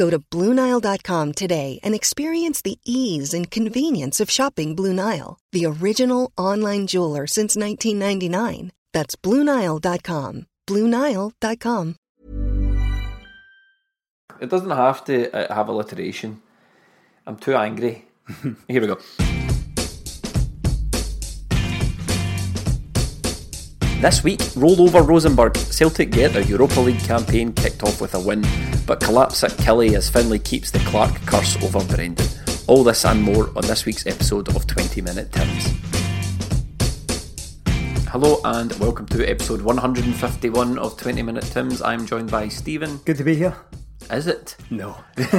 Go to BlueNile.com today and experience the ease and convenience of shopping Blue Nile, the original online jeweler since 1999. That's BlueNile.com. BlueNile.com. It doesn't have to uh, have alliteration. I'm too angry. Here we go. This week, roll over Rosenborg. Celtic get their Europa League campaign kicked off with a win, but collapse at Killie as Findlay keeps the Clarke curse over Brendan. All this and more on this week's episode of 20 Minute Tims. Hello and welcome to episode 151 of 20 Minute Tims. I'm joined by Stephen. Good to be here. Is it? No.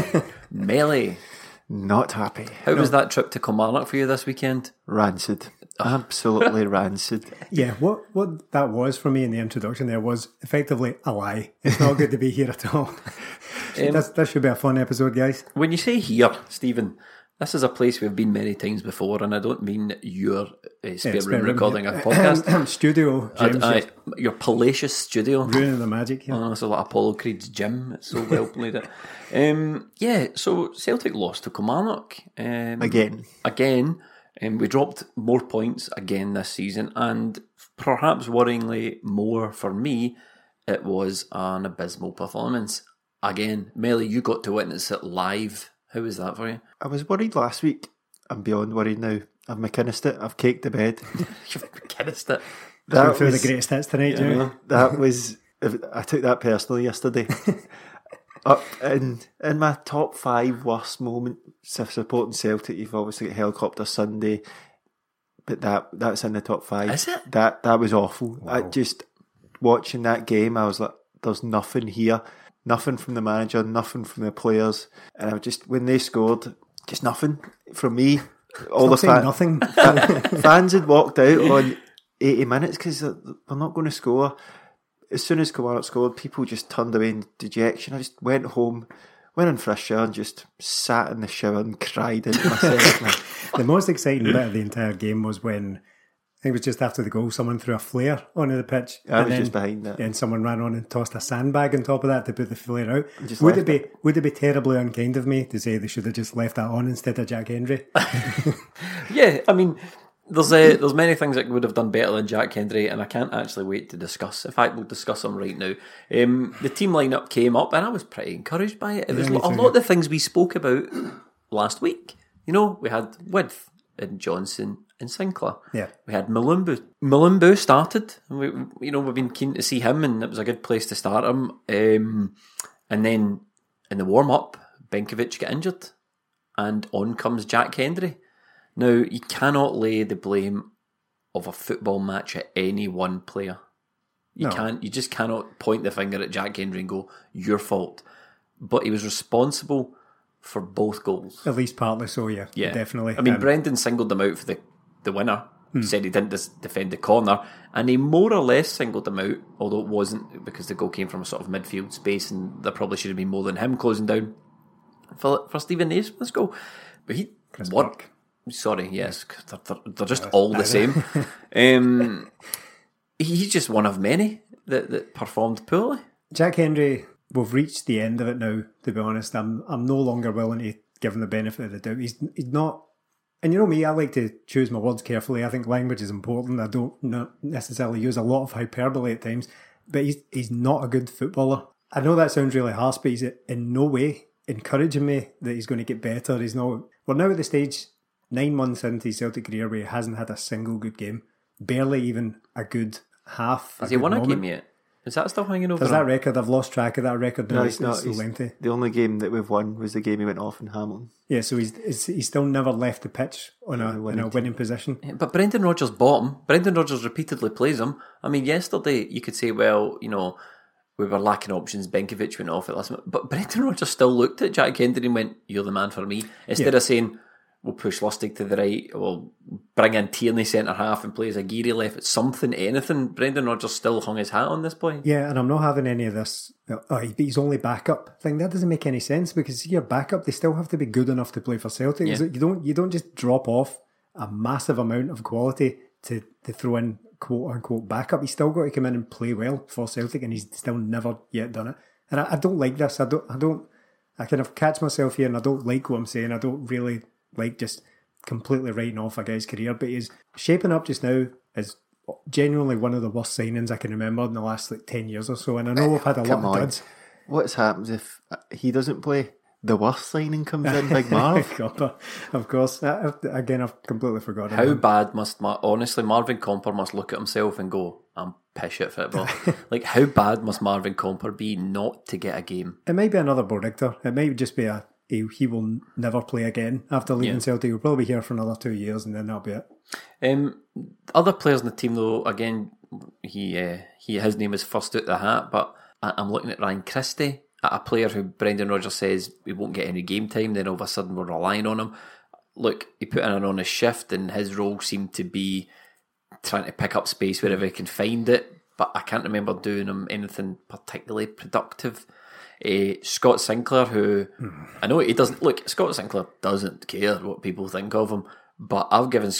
Melee. Not happy. How was that trip to Kilmarnock for you this weekend? Rancid. Absolutely rancid. Yeah, what what that was for me in the introduction there was effectively a lie. It's not good to be here at all. Um, this, this should be a fun episode, guys. When you say here, Stephen, this is a place we've been many times before, and I don't mean your uh, spare, Yeah, room spare room, recording yeah. a podcast. Studio, James, I- just your palatious studio. ruining the magic here. Oh, it's like Apollo Creed's gym. It's so well played it. Um, yeah, so Celtic lost to Kilmarnock. Um, Again. Again. Um, we dropped more points again this season, and perhaps worryingly more for me, it was an abysmal performance. Again, Melly, you got to witness it live. How was that for you? I was worried last week. I'm beyond worried now. I've McKinnised it. I've caked the bed. You've kissed it. Going That through was, the greatest hits tonight, Jimmy. that was. I took that personally yesterday. Up in in my top five worst moments of supporting Celtic, you've obviously got Helicopter Sunday, but that that's in the top five. Is it? That that was awful. I just watching that game, I was like, "There's nothing here, nothing from the manager, nothing from the players," and I was just when they scored, just nothing from me. All Stop the saying fa- nothing. fans had walked out on 80 minutes because they're, they're not going to score. As soon as Kilmarnock scored, people just turned away in dejection. I just went home, went in for a shower and just sat in the shower and cried into myself. the most exciting bit of the entire game was when I think it was just after the goal, someone threw a flare onto the pitch. I and was just behind that. And someone ran on and tossed a sandbag on top of that to put the flare out. just Would it be would it be terribly unkind of me to say they should have just left that on instead of Jack Hendry? Yeah, I mean, there's uh, there's many things that would have done better than Jack Hendry, and I can't actually wait to discuss. In fact, we'll discuss them right now. Um, the team lineup came up, and I was pretty encouraged by it. It was Yeah, a lot of the things we spoke about last week. You know, we had Width and Johnston and Sinclair. Yeah. we had Mulumbu. Mulumbu started. and We, you know, we've been keen to see him, and it was a good place to start him. Um, and then in the warm up, Benkovic got injured, and on comes Jack Hendry. Now, you cannot lay the blame of a football match at any one player. You No. can't. You just cannot point the finger at Jack Hendry and go, "Your fault." But he was responsible for both goals. At least partly so, yeah. Yeah, Definitely. I mean, Um, Brendan singled them out for the the winner. Said he didn't dis- defend the corner, and he more or less singled them out. Although it wasn't because the goal came from a sort of midfield space, and there probably should have been more than him closing down for for Stephen Naismith's goal. But he what? Sorry, yes, they're, they're, they're just all the same. um, he's just one of many that, that performed poorly. Jack Hendry, we've reached the end of it now, to be honest. I'm I'm no longer willing to give him the benefit of the doubt. He's he's not and you know me, I like to choose my words carefully. I think language is important. I don't necessarily use a lot of hyperbole at times, but he's he's not a good footballer. I know that sounds really harsh, but he's in no way encouraging me that he's going to get better. He's not. We're now at the stage nine months into his Celtic career where he hasn't had a single good game, barely even a good half. Has he good won a game yet? Is that still hanging over? There's that record. I've lost track of that record. now. No, it's not. so He's- lengthy. the only game that we've won was the game he went off in Hamilton. Yeah, so he's he's, he's still never left the pitch on a in a winning winning position. But Brendan Rodgers bought him. Brendan Rodgers repeatedly plays him. I mean, yesterday you could say, well, you know, we were lacking options. Benkovic went off at last minute. But Brendan Rodgers still looked at Jack Kennedy and went, you're the man for me. Instead Yeah. of saying, we'll push Lustig to the right, we'll bring in Tierney centre half and play Izaguirre left. It's something, anything. Brendan Rodgers still hung his hat on this point. Yeah, and I'm not having any of this. Oh, he's only backup thing. That doesn't make any sense because your backup, they still have to be good enough to play for Celtic. Yeah. You don't you don't just drop off a massive amount of quality to to throw in quote unquote backup. He's still got to come in and play well for Celtic, and he's still never yet done it. And I, I don't like this. I don't. I don't. I kind of catch myself here, and I don't like what I'm saying. I don't really like just completely writing off a guy's career, but he's shaping up just now as genuinely one of the worst signings I can remember in the last like ten years or so. And I know we've had a lot on. of duds. What's happens if uh, he doesn't play? The worst signing comes in, Big Marv. Compper, of course. I, I- again, I've completely forgotten. How him. bad must Mar- honestly Marvin Compper must look at himself and go, "I'm pish at football." like how bad must Marvin Compper be not to get a game? It might be another Bodictor. It might just be a he, he will never play again after leaving Yeah. Celtic. He'll probably be here for another two years, and then that'll be it. Um, other players in the team, though, again, he uh, he his name is first out the hat. But I, I'm looking at Ryan Christie, a player who Brendan Rodgers says we won't get any game time. Then all of a sudden we're relying on him. Look, he put in an honest shift, and his role seemed to be trying to pick up space wherever he can find it. But I can't remember doing him anything particularly productive. Uh, Scott Sinclair, who I know he doesn't look. Scott Sinclair doesn't care what people think of him, but I've given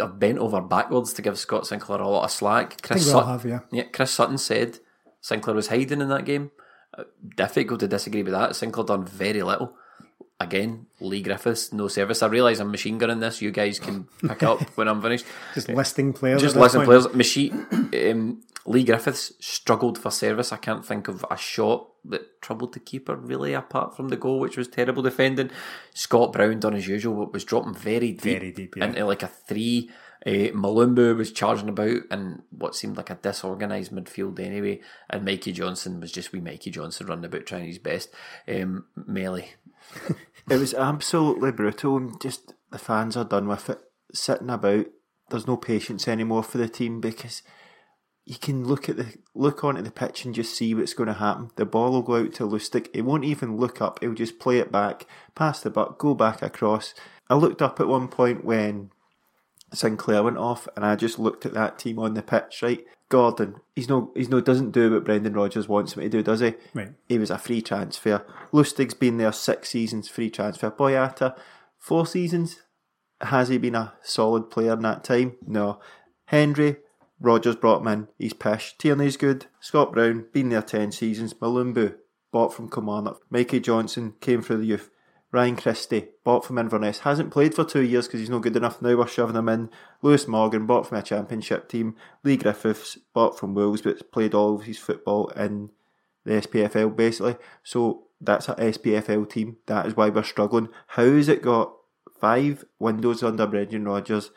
I've bent over backwards to give Scott Sinclair a lot of slack. Chris think we all Sutton, have, yeah. Chris Sutton said Sinclair was hiding in that game. Uh, difficult to disagree with that. Sinclair done very little. Again, Leigh Griffiths, no service. I realise I'm machine gunning this. You guys can pick up when I'm finished. Just listing players. Just at this listen, point. players. Machine, um, Leigh Griffiths struggled for service. I can't think of a shot that troubled the keeper really, apart from the goal, which was terrible defending. Scott Brown done as usual, but was dropping very deep, Very deep, yeah. into like a three. Uh, Mulumbu was charging about in what seemed like a disorganised midfield anyway, and Mikey Johnston was just wee Mikey Johnston running about trying his best. Um, Melee, It was absolutely brutal. and Just the fans are done with it. Sitting about, there's no patience anymore for the team because you can look at the look onto the pitch and just see what's going to happen. The ball will go out to Lustig. It won't even look up. It'll just play it back, pass the buck, go back across. I looked up at one point when Sinclair went off, and I just looked at that team on the pitch. Right, Gordon. He's no, he's no, doesn't do what Brendan Rodgers wants him to do, does he? Right. He was a free transfer. Lustig's been there six seasons, free transfer. Boyata, four seasons. Has he been a solid player in that time? No. Hendry, Rodgers brought him in. He's pish. Tierney's good. Scott Brown, been there ten seasons. Mulumbu, bought from Kilmarnock. Mikey Johnston came through the youth. Ryan Christie, bought from Inverness. Hasn't played for two years because he's not good enough. Now we're shoving him in. Lewis Morgan, bought from a championship team. Leigh Griffiths, bought from Wolves, but played all of his football in the SPFL basically. So that's a SPFL team. That is why we're struggling. How has it got five windows under Brendan Rodgers?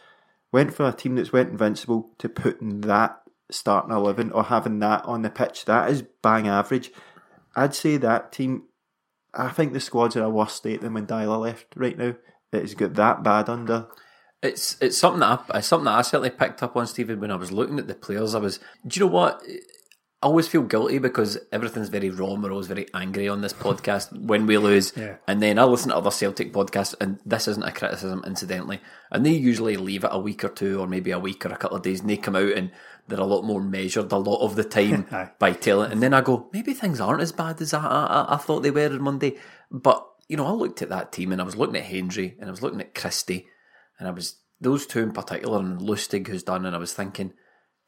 Went from a team that's went invincible to putting that starting eleven or having that on the pitch. That is bang average. I'd say that team. I think the squad's in a worse state than when Deila left right now. It's got that bad under. It's it's something that I, it's something that I certainly picked up on Stephen when I was looking at the players. I was, do you know what? I always feel guilty because everything's very raw. We're always very angry on this podcast when we lose, Yeah. and then I listen to other Celtic podcasts, and this isn't a criticism, incidentally, and they usually leave it a week or two, or maybe a week or a couple of days, and they come out and they're a lot more measured a lot of the time by telling, and then I go, maybe things aren't as bad as I, I, I thought they were on Monday, but you know, I looked at that team and I was looking at Hendry and I was looking at Christie, and I was those two in particular, and Lustig who's done, and I was thinking,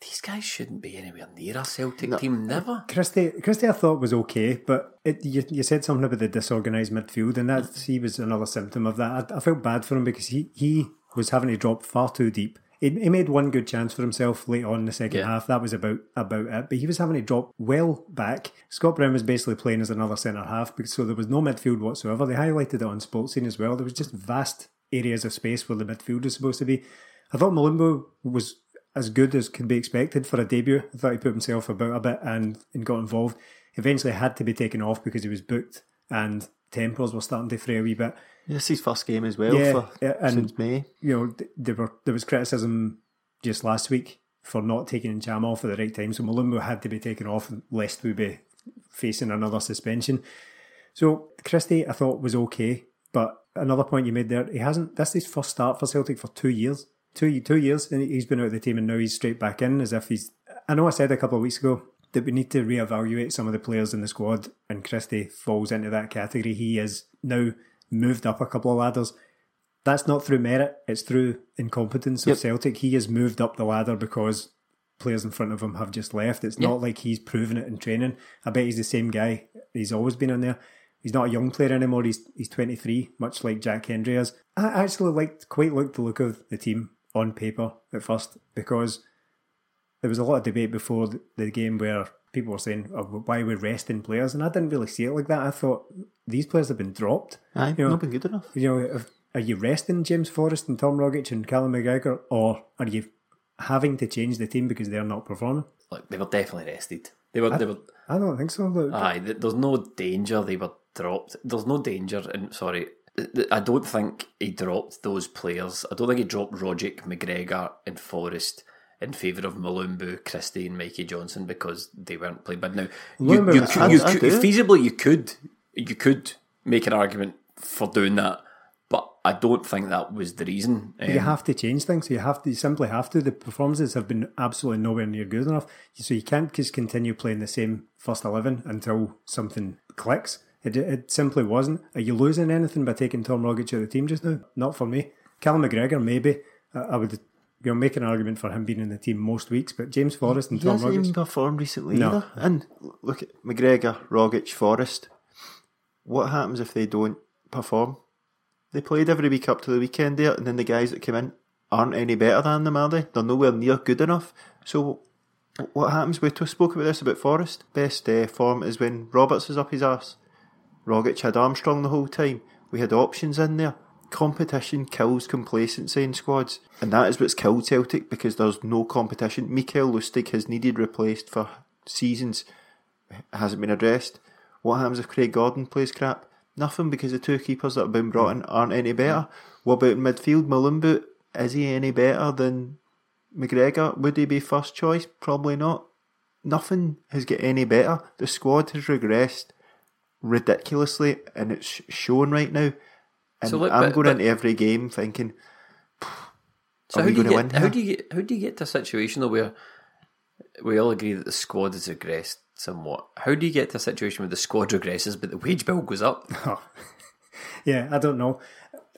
these guys shouldn't be anywhere near a Celtic team, never. Christie, Christie, I thought was okay, but it, you, you said something about the disorganised midfield, and that he was another symptom of that. I, I felt bad for him because he, he was having to drop far too deep. He, he made one good chance for himself late on in the second Yeah. half. That was about about it. But he was having to drop well back. Scott Brown was basically playing as another centre half, because so there was no midfield whatsoever. They highlighted it on Sportscene as well. There was just vast areas of space where the midfield was supposed to be. I thought Mulumbu was as good as could be expected for a debut. I thought he put himself about a bit and, and got involved. Eventually had to be taken off because he was booked and tempers were starting to fray a wee bit. This is his first game as well Yeah, for and- since May. you know, there were there was criticism just last week for not taking Jam off at the right time. So Mulumbu had to be taken off lest we be facing another suspension. So Christie, I thought was okay, but another point you made there, he hasn't. That's his first start for Celtic for two years. Two two years, and he's been out of the team, and now he's straight back in as if he's. I know I said a couple of weeks ago that we need to reevaluate some of the players in the squad, and Christie falls into that category. He is now moved up a couple of ladders that's not through merit, it's through incompetence Yep. of Celtic. He has moved up the ladder because players in front of him have just left. It's not like he's proven it in training. I bet he's the same guy. He's always been in there. He's not a young player anymore. He's he's 23, much like Jack Hendry is. I actually liked quite liked the look of the team on paper at first because there was a lot of debate before the, the game where people were saying oh, why we're resting players, and I didn't really see it like that. I thought these players have been dropped. Aye, You know, not been good enough. you know, if, are you resting James Forrest and Tom Rogic and Callum McGregor, or are you having to change the team because they're not performing? Like they were definitely rested. They were. they were. I don't think so. Look, Aye, there's no danger they were dropped. There's no danger, and sorry, th- I don't think he dropped those players. I don't think he dropped Rogic, McGregor, and Forrest in favour of Mulumbu, Christie, and Mikey Johnston because they weren't playing. But now, you, Mulumbu you, was- could, I- you I could- do. feasibly you could you could make an argument for doing that, but I don't think that was the reason. you Um, have to change things. You have to. You simply have to. The performances have been absolutely nowhere near good enough. So you can't just continue playing the same first eleven until something clicks. It, it simply wasn't. Are you losing anything by taking Tom Rogic out of the team just now? Not for me. Callum McGregor, maybe. I, I would you know, make an argument for him being in the team most weeks, but James Forrest and He Tom hasn't Rogic. even performed recently No. either. And look at McGregor, Rogic, Forrest. What happens if they don't perform? They played every week up to the weekend there, and then the guys that come in aren't any better than them, are they? They're nowhere near good enough. So what happens? We spoke about this about Forrest. Best uh, form is when Roberts is up his arse. Rogic had Armstrong the whole time. We had options in there. Competition kills complacency in squads, and that is what's killed Celtic because there's no competition. Mikael Lustig has needed replaced for seasons, it hasn't been addressed. What happens if Craig Gordon plays crap? Nothing because the two keepers that have been brought in aren't any better. What about midfield? Mulumbu, is he any better than McGregor? Would he be first choice? Probably not. Nothing has got any better. The squad has regressed ridiculously, and it's sh- shown right now. And So look, I'm but- going but- into every game thinking, So Are how we do you get win how do you get how do you get to a situation though where we all agree that the squad has regressed somewhat? How do you get to a situation where the squad regresses but the wage bill goes up? Yeah, I don't know.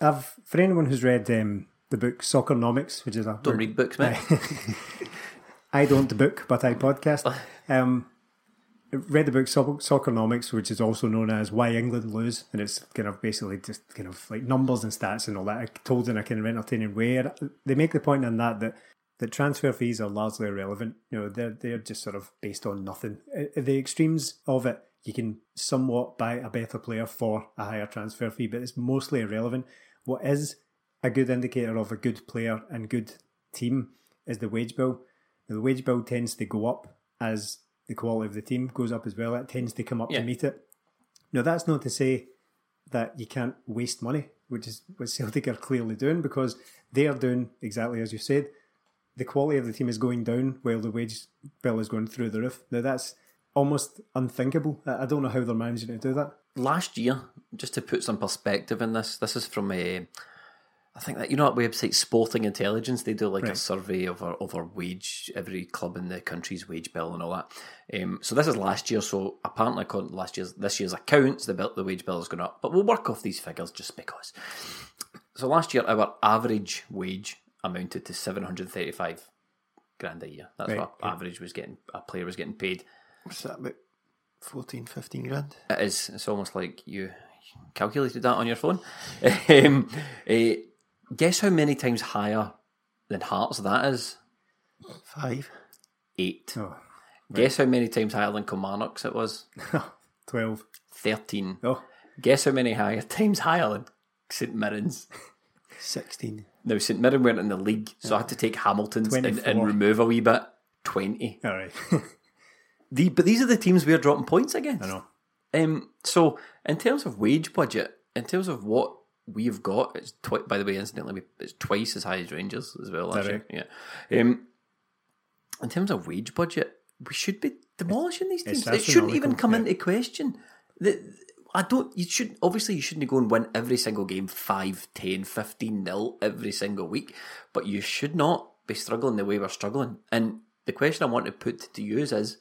I've for anyone who's read um, the book Soccernomics, which is a Don't read books, mate. I don't the book, but I podcast. Um, read the book Soc- Soccernomics, which is also known as Why England Lose, and it's kind of basically just kind of like numbers and stats and all that, told in a kind of entertaining way. They make the point in that that that transfer fees are largely irrelevant. You know, they're they're just sort of based on nothing. The extremes of it, you can somewhat buy a better player for a higher transfer fee, but it's mostly irrelevant. What is a good indicator of a good player and good team is the wage bill. The wage bill tends to go up as the quality of the team goes up as well. It tends to come up Yeah. to meet it. Now, that's not to say that you can't waste money, which is what Celtic are clearly doing because they are doing exactly as you said. The quality of the team is going down while the wage bill is going through the roof. Now, that's almost unthinkable. I I don't know how they're managing to do that. Last year, just to put some perspective in this, this is from a. I think that you know that website Sporting Intelligence they do like a survey of our of our wage every club in the country's wage bill and all that. Um, so this is last year. So apparently, according to last year's this year's accounts, the bill, the wage bill has gone up. But we'll work off these figures just because. So last year, our average wage amounted to seven hundred thirty five grand a year. That's Right, what yeah. average was getting a player was getting paid. what's that about 14, 15 grand? It is. It's almost like you calculated that on your phone. um, eh, guess how many times higher than Hearts that is? Five. Eight. Oh, Guess how many times higher than Kilmarnock's it was? 12. 13. Oh, Guess how many higher times higher than St Mirren's? Sixteen. Now, St Mirren weren't in the league, so I had to take Hamilton's and, and remove a wee bit. 20. all right. The, but these are the teams we're dropping points against. I know. Um, so, in terms of wage budget, in terms of what we've got, it's twi- by the way, incidentally, it's twice as high as Rangers as well. that Actually, yeah. Um, in terms of wage budget, we should be demolishing these teams. It shouldn't even come yeah. into question. The, I don't. You should obviously you shouldn't go and win every single game 5, 10, 15 nil every single week, but you should not be struggling the way we're struggling. And the question I want to put to you is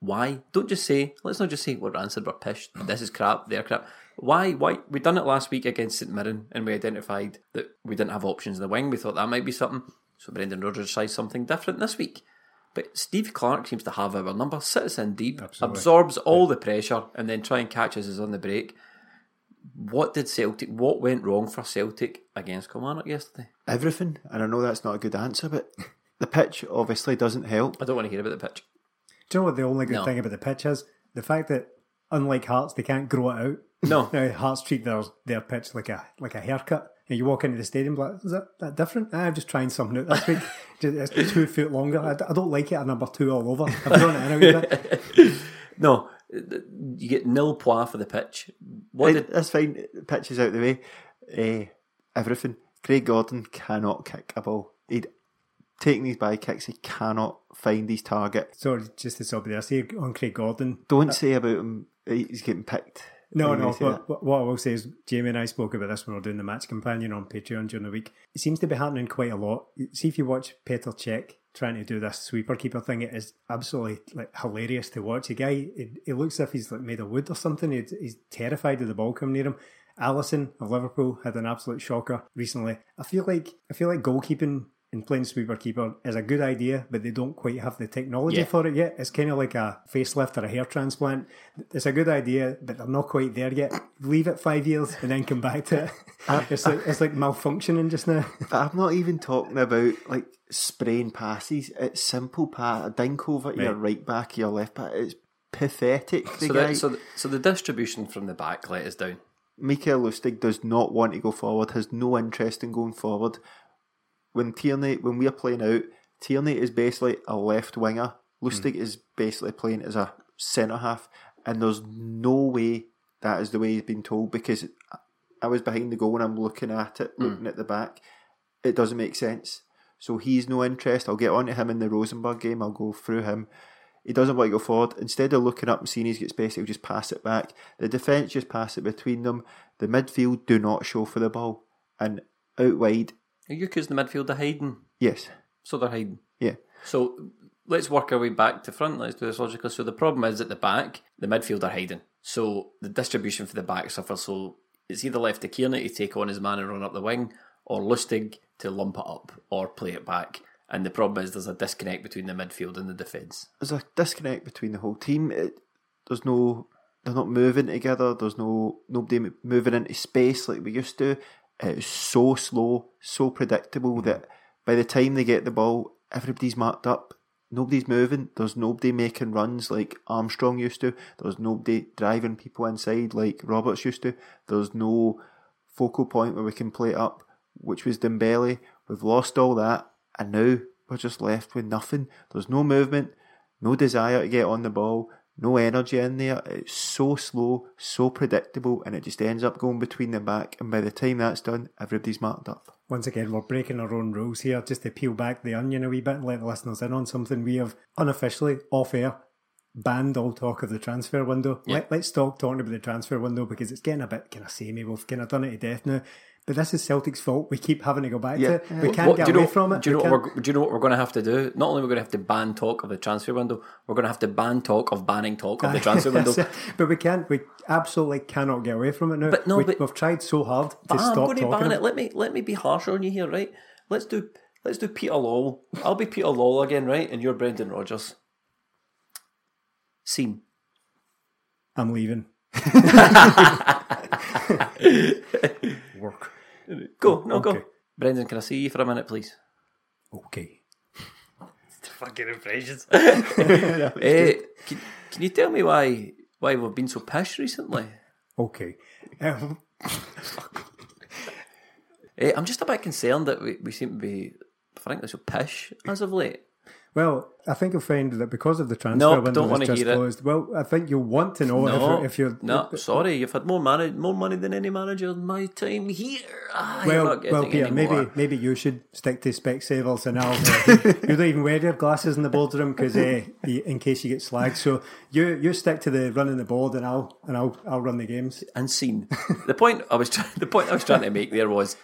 why? Don't just say, let's not just say we're answered, we're pissed, this is crap, they're crap. Why? Why? We done it last week against St Mirren and we identified that we didn't have options in the wing. We thought that might be something. So Brendan Rodgers tries something different this week. But Steve Clarke seems to have our number, sits in deep, Absolutely. absorbs all the pressure, and then try and catches us on the break. What did Celtic, what went wrong for Celtic against Kilmarnock yesterday? Everything. And I know that's not a good answer, but the pitch obviously doesn't help. I don't want to hear about the pitch. Do you know what the only good No. thing about the pitch is? The fact that, unlike Hearts, they can't grow it out. No. Now, Hearts treat their, their pitch like a like a haircut. And you walk into the stadium, like, is that, that different? Ah, I'm just trying something out this week. It's two foot longer. I don't like it at number two all over. I've drawn it in a wee bit. No, you get nil points for the pitch. What Right, did that's fine. The Pitch is out the way. Eh, everything. Craig Gordon cannot kick a ball. He'd taking these by kicks. He cannot find his target. Sorry, just to stop you there. See on Craig Gordon. Don't say about him. He's getting picked. No, no. that. But, what I will say is, Jamie and I spoke about this when we were doing the match companion on Patreon during the week. It seems to be happening quite a lot. See if you watch Petr Cech trying to do this sweeper keeper thing. It is absolutely like hilarious to watch. The guy, it, it looks as if he's like made of wood or something. He's, he's terrified of the ball coming near him. Alisson of Liverpool had an absolute shocker recently. I feel like I feel like goalkeeping and playing sweeper keeper is a good idea, but they don't quite have the technology Yeah. for it yet. It's kind of like a facelift or a hair transplant. It's a good idea, but they're not quite there yet. Leave it five years and then come back to it. it's like it's like malfunctioning just now. But I'm not even talking about like spraying passes. It's simple pass, a dink over to your right back, your left back. It's pathetic. The so, guy, the, so, the, so the distribution from the back let us down. Mikael Lustig does not want to go forward. Has no interest in going forward. When Tierney, when we are playing out, Tierney is basically a left winger. Lustig hmm. is basically playing as a centre half, and there's no way that is the way he's been told because I was behind the goal and I'm looking at it, hmm. looking at the back. It doesn't make sense. So he's no interest. I'll get on to him in the Rosenborg game. I'll go through him. He doesn't want to go forward. Instead of looking up and seeing he's got space, he'll just pass it back. The defence just pass it between them. The midfield do not show for the ball. And out wide, Are you accusing the midfield of hiding? yes. So they're hiding. Yeah. So let's work our way back to front. Let's do this logically. So the problem is at the back, the midfield are hiding. So the distribution for the back suffers. So it's either left to Tierney to take on his man and run up the wing, or Lustig to lump it up or play it back. And the problem is there's a disconnect between the midfield and the defence. There's a disconnect between the whole team. It, there's no, they're not moving together. There's no nobody moving into space like we used to. It's so slow, so predictable that by the time they get the ball, everybody's marked up. Nobody's moving. There's nobody making runs like Armstrong used to. There's nobody driving people inside like Roberts used to. There's no focal point where we can play it up, which was Dembele. We've lost all that, and now we're just left with nothing. There's no movement, no desire to get on the ball, no energy in there. It's so slow, so predictable, and it just ends up going between the back. And by the time that's done, everybody's marked up. Once again, we're breaking our own rules here just to peel back the onion a wee bit and let the listeners in on something we have unofficially, off air, banned all talk of the transfer window. Let, let's stop talking about the transfer window because it's getting a bit kind of samey. We've kind of done it to death now. But this is Celtic's fault. We keep having to go back Yeah. to it. We can't What- get away know, from it. Do you, know We what can't- we're, do you know what we're going to have to do? Not only are we going to have to ban talk of the transfer window, we're going to have to ban talk of banning talk of the transfer window. but we can't. We absolutely cannot get away from it now. But no, we, but- have tried so hard to But I'm stop going to talking. ban it. about Let me let me be harsh on you here, right? Let's do let's do Peter Lawwell. I'll be Peter Lawwell again, right? And you're Brendan Rodgers. Scene. I'm leaving. Work. Go, no, Okay. go. Brendan, can I see you for a minute, please? Okay. Fucking impressions. Eh, can, can you tell me why why we've been so pish recently? Okay. Um, Eh, I'm just a bit concerned that we, we seem to be, frankly, so pish as of late. Well, I think you'll find that because of the transfer No, window don't that's just hear it. Well, I think you'll want to know if No, you're, if you're no, sorry, you've had more money, more money than any manager in my time here. Ah, Well, well, Peter, maybe maybe you should stick to Specsavers and I'll. Uh, you don't even wear your glasses in the boardroom because uh, in case you get slagged. So you you stick to the running the board and I'll and I'll I'll run the games. and seen. the point I was trying, the point I was trying to make there was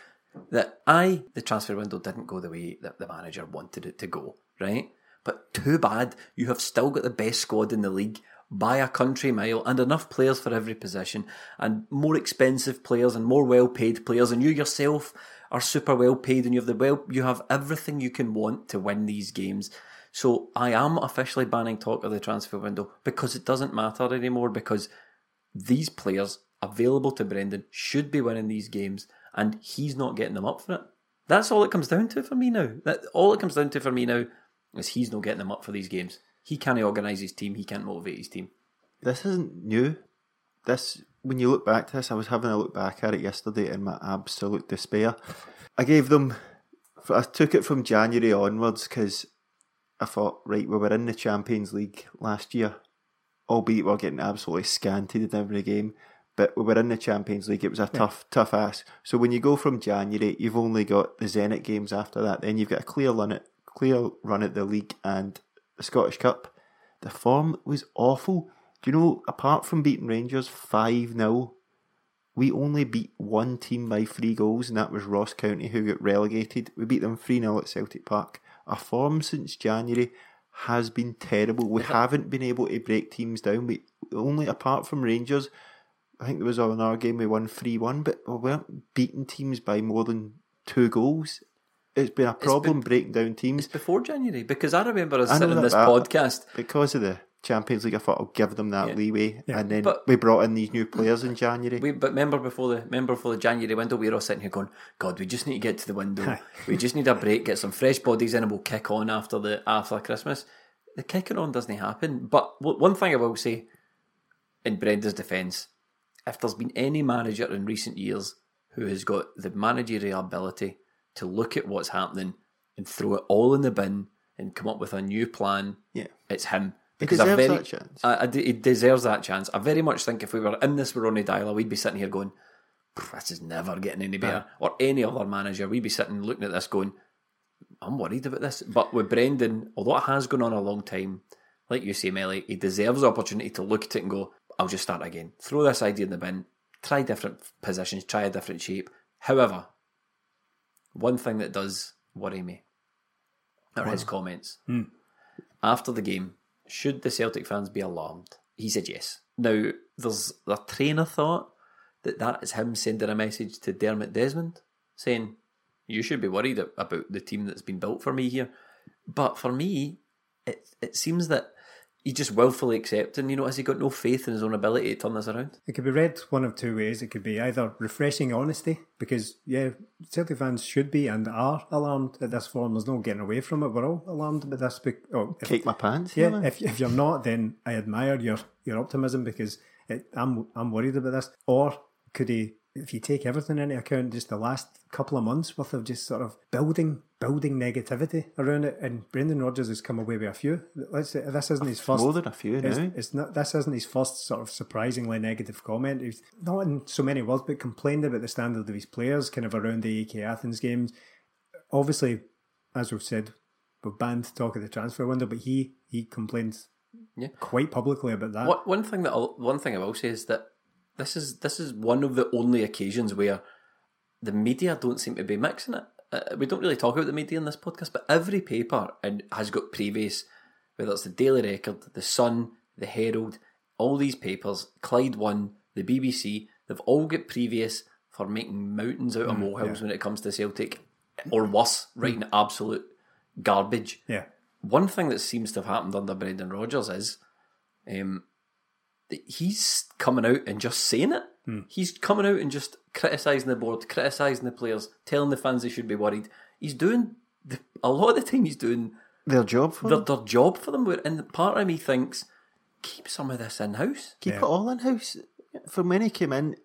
that I the transfer window didn't go the way that the manager wanted it to go, right? But too bad you have still got the best squad in the league by a country mile and enough players for every position and more expensive players and more well paid players and you yourself are super well paid and you have the well you have everything you can want to win these games. So I am officially banning talk of the transfer window because it doesn't matter anymore because these players available to Brendan should be winning these games, and he's not getting them up for it. That's all it comes down to for me now. That all it comes down to for me now is he's not getting them up for these games. He can't organise his team. He can't motivate his team. This isn't new. This, when you look back to this, I was having a look back at it yesterday in my absolute despair. I gave them, I took it from January onwards because I thought, right, we were in the Champions League last year, albeit we we're getting absolutely scanted in every game. But we were in the Champions League. It was a tough, tough ask. So when you go from January, you've only got the Zenit games after that. Then you've got a clear run at clear run at the league and the Scottish Cup. The form was awful. Do you know? Apart from beating Rangers five 0 we only beat one team by three goals, and that was Ross County, who got relegated. We beat them 3 0 at Celtic Park. Our form since January has been terrible. We haven't been able to break teams down. We only, apart from Rangers, I think there was another game we won 3 1, but we weren't beating teams by more than two goals. It's been a problem breaking down teams. It's before January because I remember us I sitting in this but- podcast. Because of the Champions League, I thought I'll give them that Yeah. leeway. Yeah. And then But- we brought in these new players in January. We, but remember before the remember before the January window, we were all sitting here going, "God, we just need to get to the window. we just need a break, get some fresh bodies in, and we'll kick on after the after Christmas." The kicking on doesn't happen. But one thing I will say, in Brenda's defence, if there's been any manager in recent years who has got the managerial ability to look at what's happening and throw it all in the bin and come up with a new plan, Yeah. it's him. He Because I deserves very, that chance. I, I he deserves that chance. I very much think if we were in this Ronny Deila, we'd be sitting here going, "This is never getting any better." Or any other manager, we'd be sitting looking at this going, "I'm worried about this." But with Brendan, although it has gone on a long time, like you say, Melly, he deserves the opportunity to look at it and go, "I'll just start again. Throw this idea in the bin. Try different positions. Try a different shape." However, one thing that does worry me are his comments hmm. after the game, should the Celtic fans be alarmed? He said yes. Now, there's a train of thought that that is him sending a message to Dermot Desmond saying, you should be worried about the team that's been built for me here. But for me, it, it seems that he just willfully accepting, you know, has he got no faith in his own ability to turn this around? It could be read one of two ways. It could be either refreshing honesty, because yeah, Celtic fans should be and are alarmed at this form. There's no getting away from it. We're all alarmed about this. bec- Oh, if, Kick my pants. yeah, man. if, if you're not, then I admire your your optimism because it, I'm I'm worried about this. Or could he, if you take everything into account, just the last couple of months worth of just sort of building building negativity around it, and Brendan Rodgers has come away with a few. Let's say this isn't his first. More than a few It's, now. it's not. This isn't his first sort of surprisingly negative comment. He's not in so many words, but complained about the standard of his players, kind of around the AEK Athens games. Obviously, as we've said, we've banned talk of the transfer window, but he he complained Yeah. quite publicly about that. What one thing that I'll, one thing I will say is that this is this is one of the only occasions where the media don't seem to be mixing it. Uh, we don't really talk about the media in this podcast, but every paper and has got previous, whether it's the Daily Record, the Sun, the Herald, all these papers, Clyde One, the BBC, they've all got previous for making mountains out of molehills when it comes to Celtic, or worse, writing absolute garbage. Yeah, one thing that seems to have happened under Brendan Rodgers is um, that he's coming out and just saying it. Hmm. He's coming out and just criticising the board, criticising the players, telling the fans they should be worried. He's doing the, a lot of the time he's doing Their job for their, them. their job for them. where- And part of me thinks, keep some of this in house. Keep it all in house. From when he came in,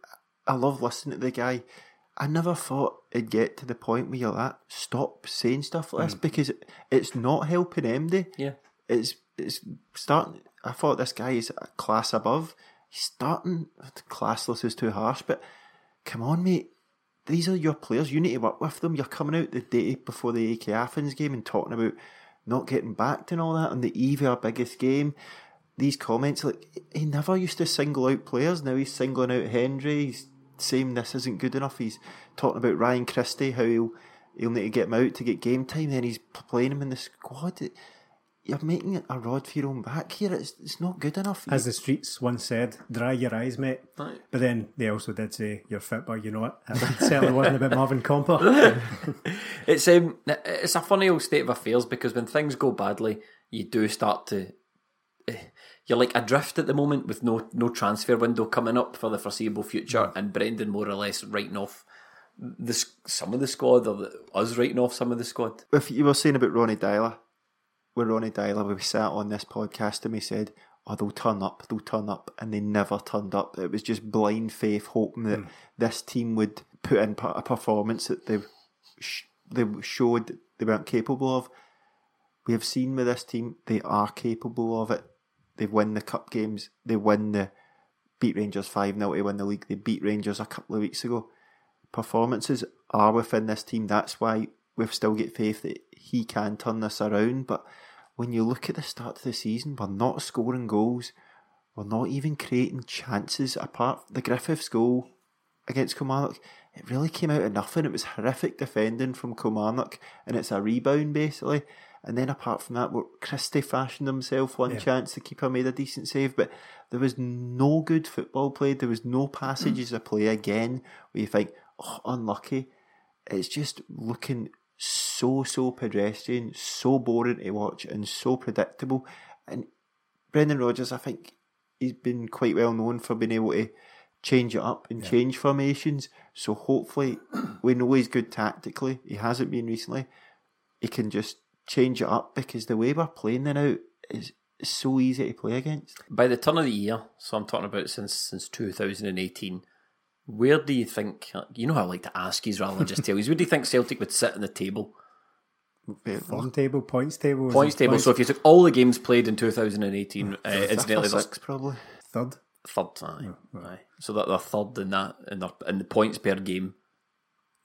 I love listening to the guy. I never thought it'd get to the point where you're like, stop saying stuff like this hmm. because it's not helping MD. Yeah. It's it's starting. I thought this guy is a class above. He's starting. Classless is too harsh, but come on, mate. These are your players. You need to work with them. You're coming out the day before the AEK Athens game and talking about not getting backed and all that on the eve of our biggest game. These comments, like he never used to single out players. Now he's singling out Hendry. He's saying this isn't good enough. He's talking about Ryan Christie, how he'll he'll need to get him out to get game time. Then he's playing him in the squad. It- you're making it a rod for your own back here. It's it's not good enough. As the streets once said, dry your eyes, mate. Right. But then they also did say, you're fit, but you know what? It certainly wasn't about Marvin Compper. It's um, it's a funny old state of affairs because when things go badly, you do start to. eh, You're like adrift at the moment with no no transfer window coming up for the foreseeable future, and Brendan more or less writing off the some of the squad or the, us writing off some of the squad. if you were saying about Ronny Deila, with Ronny Deila, we sat on this podcast and we said, "Oh, they'll turn up, they'll turn up," and they never turned up. It was just blind faith, hoping that hmm. this team would put in a performance that they sh- they showed they weren't capable of. We have seen with this team they are capable of it. They win the cup games. They win the beat Rangers five 0 to win the league. They beat Rangers a couple of weeks ago. Performances are within this team. That's why we've still got faith that he can turn this around. But when you look at the start of the season, we're not scoring goals. We're not even creating chances. Apart from the Griffiths goal against Kilmarnock, it really came out of nothing. It was horrific defending from Kilmarnock, and it's a rebound basically. And then apart from that, Christie fashioned himself one chance. The keeper made a decent save, but there was no good football played. There was no passages of play again where you think, oh, unlucky. It's just looking so so pedestrian, so boring to watch, and so predictable. And Brendan Rodgers, I think he's been quite well known for being able to change it up and change formations. So hopefully, we know he's good tactically. He hasn't been recently. He can just change it up because the way we're playing now is, is so easy to play against. By the turn of the year, so I'm talking about since since 2018. Where do you think you know how I like to ask you rather than just tell you? Where do you think Celtic would sit on the table? Form table, points table. Points table. So if you took all the games played in 2018, uh, incidentally, there's sixth, probably. third. third. Aye, aye. So that they're third in that in, their, in the points per game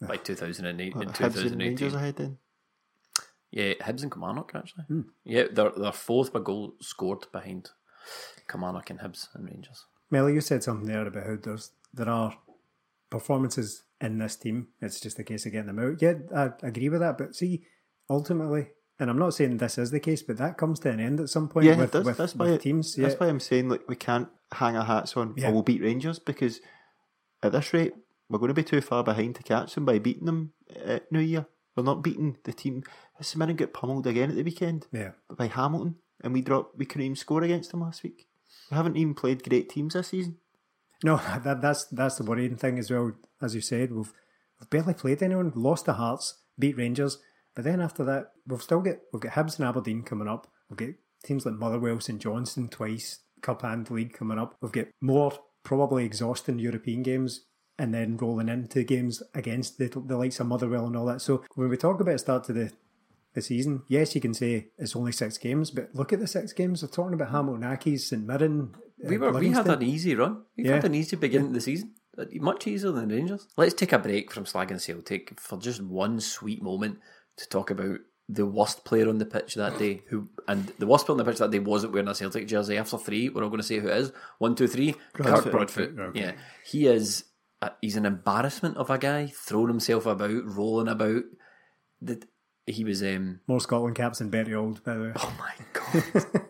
by 2008 in Hibs and Rangers 2018. ahead then. Yeah, Hibs and Kilmarnock actually. Hmm. Yeah, they're they're fourth by goal scored behind Kilmarnock and Hibs and Rangers. Melly, you said something there about how there's there are performances in this team. It's just a case of getting them out. Yeah, I agree with that. But see, ultimately, and I'm not saying this is the case, but that comes to an end at some point Yeah, with, it does. with, that's why teams. Yeah. That's why I'm saying like we can't hang our hats on. Yeah. We'll beat Rangers because at this rate we're going to be too far behind to catch them by beating them at New Year. We're not beating the team. St Mirren got pummeled again at the weekend yeah. by Hamilton, and we dropped. We couldn't even score against them last week. We haven't even played great teams this season. No, that, that's that's the worrying thing as well. As you said, we've we've barely played anyone. Lost to Hearts, beat Rangers, but then after that, we've still got we've got Hibs and Aberdeen coming up. We've got teams like Motherwell, St Johnstone twice, Cup and League coming up. We've got more probably exhausting European games, and then rolling into games against the the likes of Motherwell and all that. So when we talk about start to the the season, yes, you can say it's only six games, but look at the six games. We're talking about Hamilton Accies, St Mirren. We uh, were we had an easy run. We Yeah. had an easy beginning of the season. Much easier than the Rangers. Let's take a break from Slag slagging Celtic for just one sweet moment to talk about the worst player on the pitch that day. Who and the worst player on the pitch that day wasn't wearing a Celtic jersey. After three, we're all going to say who it is. One, two, three. Kirk Broadfoot. Okay. Yeah, he is. A, he's an embarrassment of a guy, throwing himself about, rolling about. That he was. um More Scotland caps than Bertie Auld, by the way. Oh my god.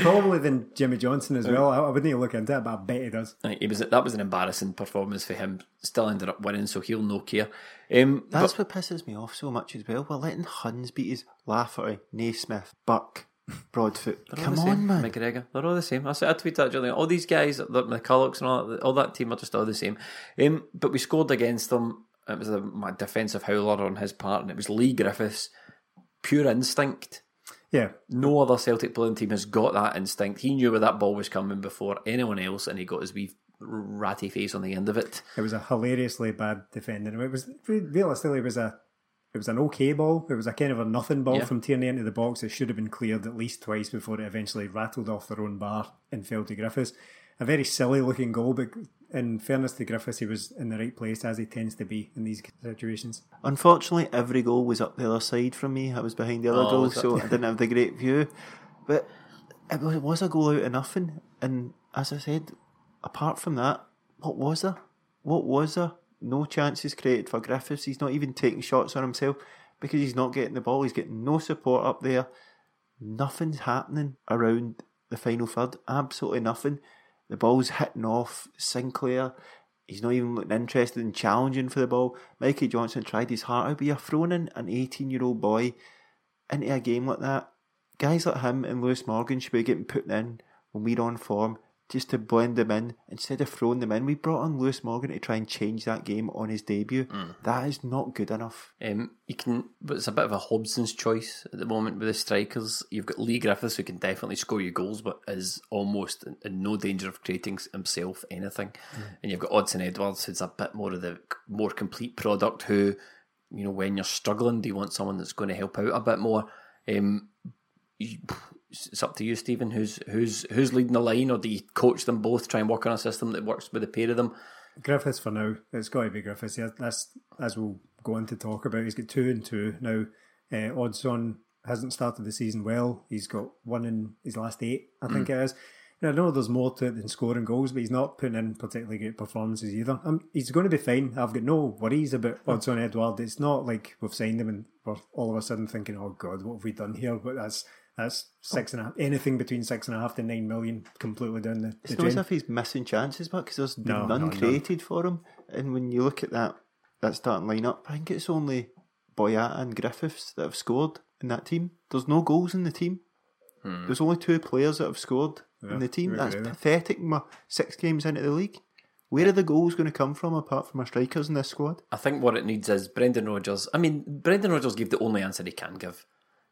Probably than Jimmy Johnstone as well. I, I wouldn't even look into it, but I bet he does. Right, It was that was an embarrassing performance for him. Still ended up winning, so he'll no care. Um, That's but what pisses me off so much as well. We're letting Huns beat us. Lafferty, Naismith, Buck, Broadfoot. they're Come on, man. McGregor, they're all the same. I said I tweeted that during all these guys, the McCullochs and all that, all that team are just all the same. Um, but we scored against them. It was a my defensive howler on his part, and it was Leigh Griffiths pure instinct. Yeah, No other Celtic playing team has got that instinct. He knew where that ball was coming before anyone else, and he got his wee ratty face on the end of it. it was a hilariously bad defending. It was realistically, it was a it was an okay ball. It was a kind of a nothing ball Yeah. from Tierney into the box. It should have been cleared at least twice before it eventually rattled off their own bar and fell to Griffiths. A very silly looking goal, but in fairness to Griffiths, he was in the right place as he tends to be in these situations. Unfortunately, every goal was up the other side from me. I was behind the other Oh, goal, so I didn't have the great view. But it was, it was a goal out of nothing. And as I said, apart from that, what was there? What was there? No chances created for Griffiths. He's not even taking shots on himself because he's not getting the ball. He's getting no support up there. Nothing's happening around the final third. Absolutely nothing. The ball's hitting off Sinclair. He's not even looking interested in challenging for the ball. Mikey Johnston tried his heart out, but you're throwing in an 18 year old boy into a game like that. Guys like him and Lewis Morgan should be getting put in when we're on form just to blend them in instead of throwing them in. We brought on Lewis Morgan to try and change that game on his debut. That is not good enough. Um, you can, but it's a bit of a Hobson's choice at the moment with the strikers. You've got Leigh Griffiths who can definitely score you goals, but is almost in, in no danger of creating himself anything. And you've got Odsonne Edouard, who's a bit more of the more complete product. Who, you know, when you're struggling, do you want someone that's going to help out a bit more? Um, you, it's up to you, Stephen. Who's who's who's leading the line, or do you coach them both? Try and work on a system that works with the pair of them. Griffiths for now. It's got to be Griffiths. Yeah, that's as we'll go on to talk about. He's got two and two now. Uh, Odsonne hasn't started the season well. He's got one in his last eight, I think it is. I know there's more to it than scoring goals, but he's not putting in particularly great performances either. Um, he's going to be fine. I've got no worries about Odsonne Edouard. It's not like we've signed him and we're all of a sudden thinking, "Oh God, what have we done here?" But that's that's oh. six and a half, anything between six and a half to nine million, completely down the, It's the not as if he's missing chances, but because there's No, none no, none. created for him. And when you look at that that starting lineup, I think it's only Boyata and Griffiths that have scored in that team. There's no goals in the team. Hmm. There's only two players that have scored in the team. That's agree pathetic. My six games into the league. Where are the goals going to come from apart from our strikers in this squad? I think what it needs is Brendan Rodgers. I mean, Brendan Rodgers gave the only answer he can give.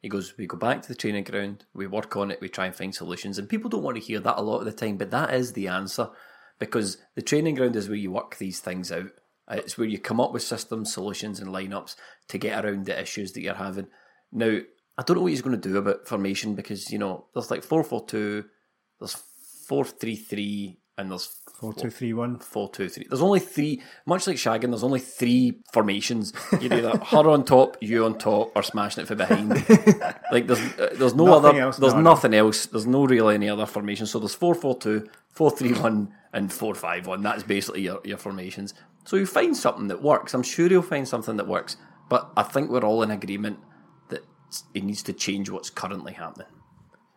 He goes, We go back to the training ground, we work on it, we try and find solutions. And people don't want to hear that a lot of the time, but that is the answer because the training ground is where you work these things out. It's where you come up with systems, solutions, and lineups to get around the issues that you're having. Now, I don't know what he's going to do about formation because, you know, there's like 4 4 2, there's 4 3 3, and there's Four two three one. four two three. There's only three, much like shagging. There's only three formations. You're either her on top, you on top, or smashing it from behind. like there's uh, there's no Nothing other. else, there's no, no. nothing else. There's no really any other formation. So there's four four two, four three one, and four five one. That's basically your your formations. So you find something that works. I'm sure you'll find something that works. But I think we're all in agreement that it needs to change what's currently happening.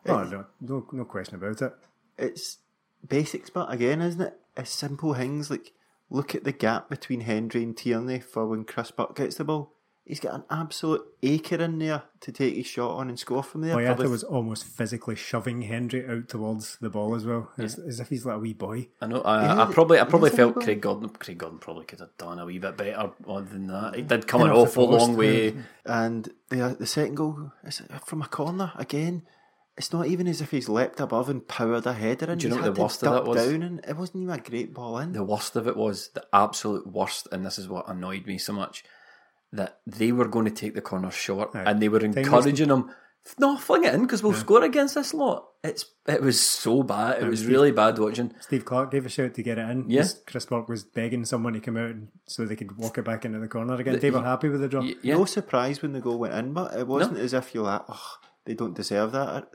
Oh no, no, no question about it. It's basics, but again, isn't it? It's simple things like look at the gap between Hendry and Tierney for when Chris Burke gets the ball. He's got an absolute acre in there to take his shot on and score from there. Boyata For the- was almost physically shoving Hendry out towards the ball as well, as, as if he's like a wee boy. I know. I, Yeah, I probably, I probably felt. Craig Gordon. Craig Gordon probably could have done a wee bit better than that. He did come an awful long way. And the the second goal is from a corner again. It's not even as if he's leapt above and powered a header in. Do you know He's what had the to worst of that duck was? Down and it wasn't even a great ball in. The worst of it was the absolute worst, and this is what annoyed me so much that they were going to take the corner short, Aye. and they were encouraging him. No, fling it in because we'll score against this lot. It's it was so bad. It was Steve- really bad watching. Steve Clarke gave a shout to get it in. Yeah. Chris- Chris Burke was begging someone to come out and, so they could walk it back into the corner again. they were happy with the draw. Y- Yeah, No surprise when the goal went in, but it wasn't as if you're like, oh, they don't deserve that.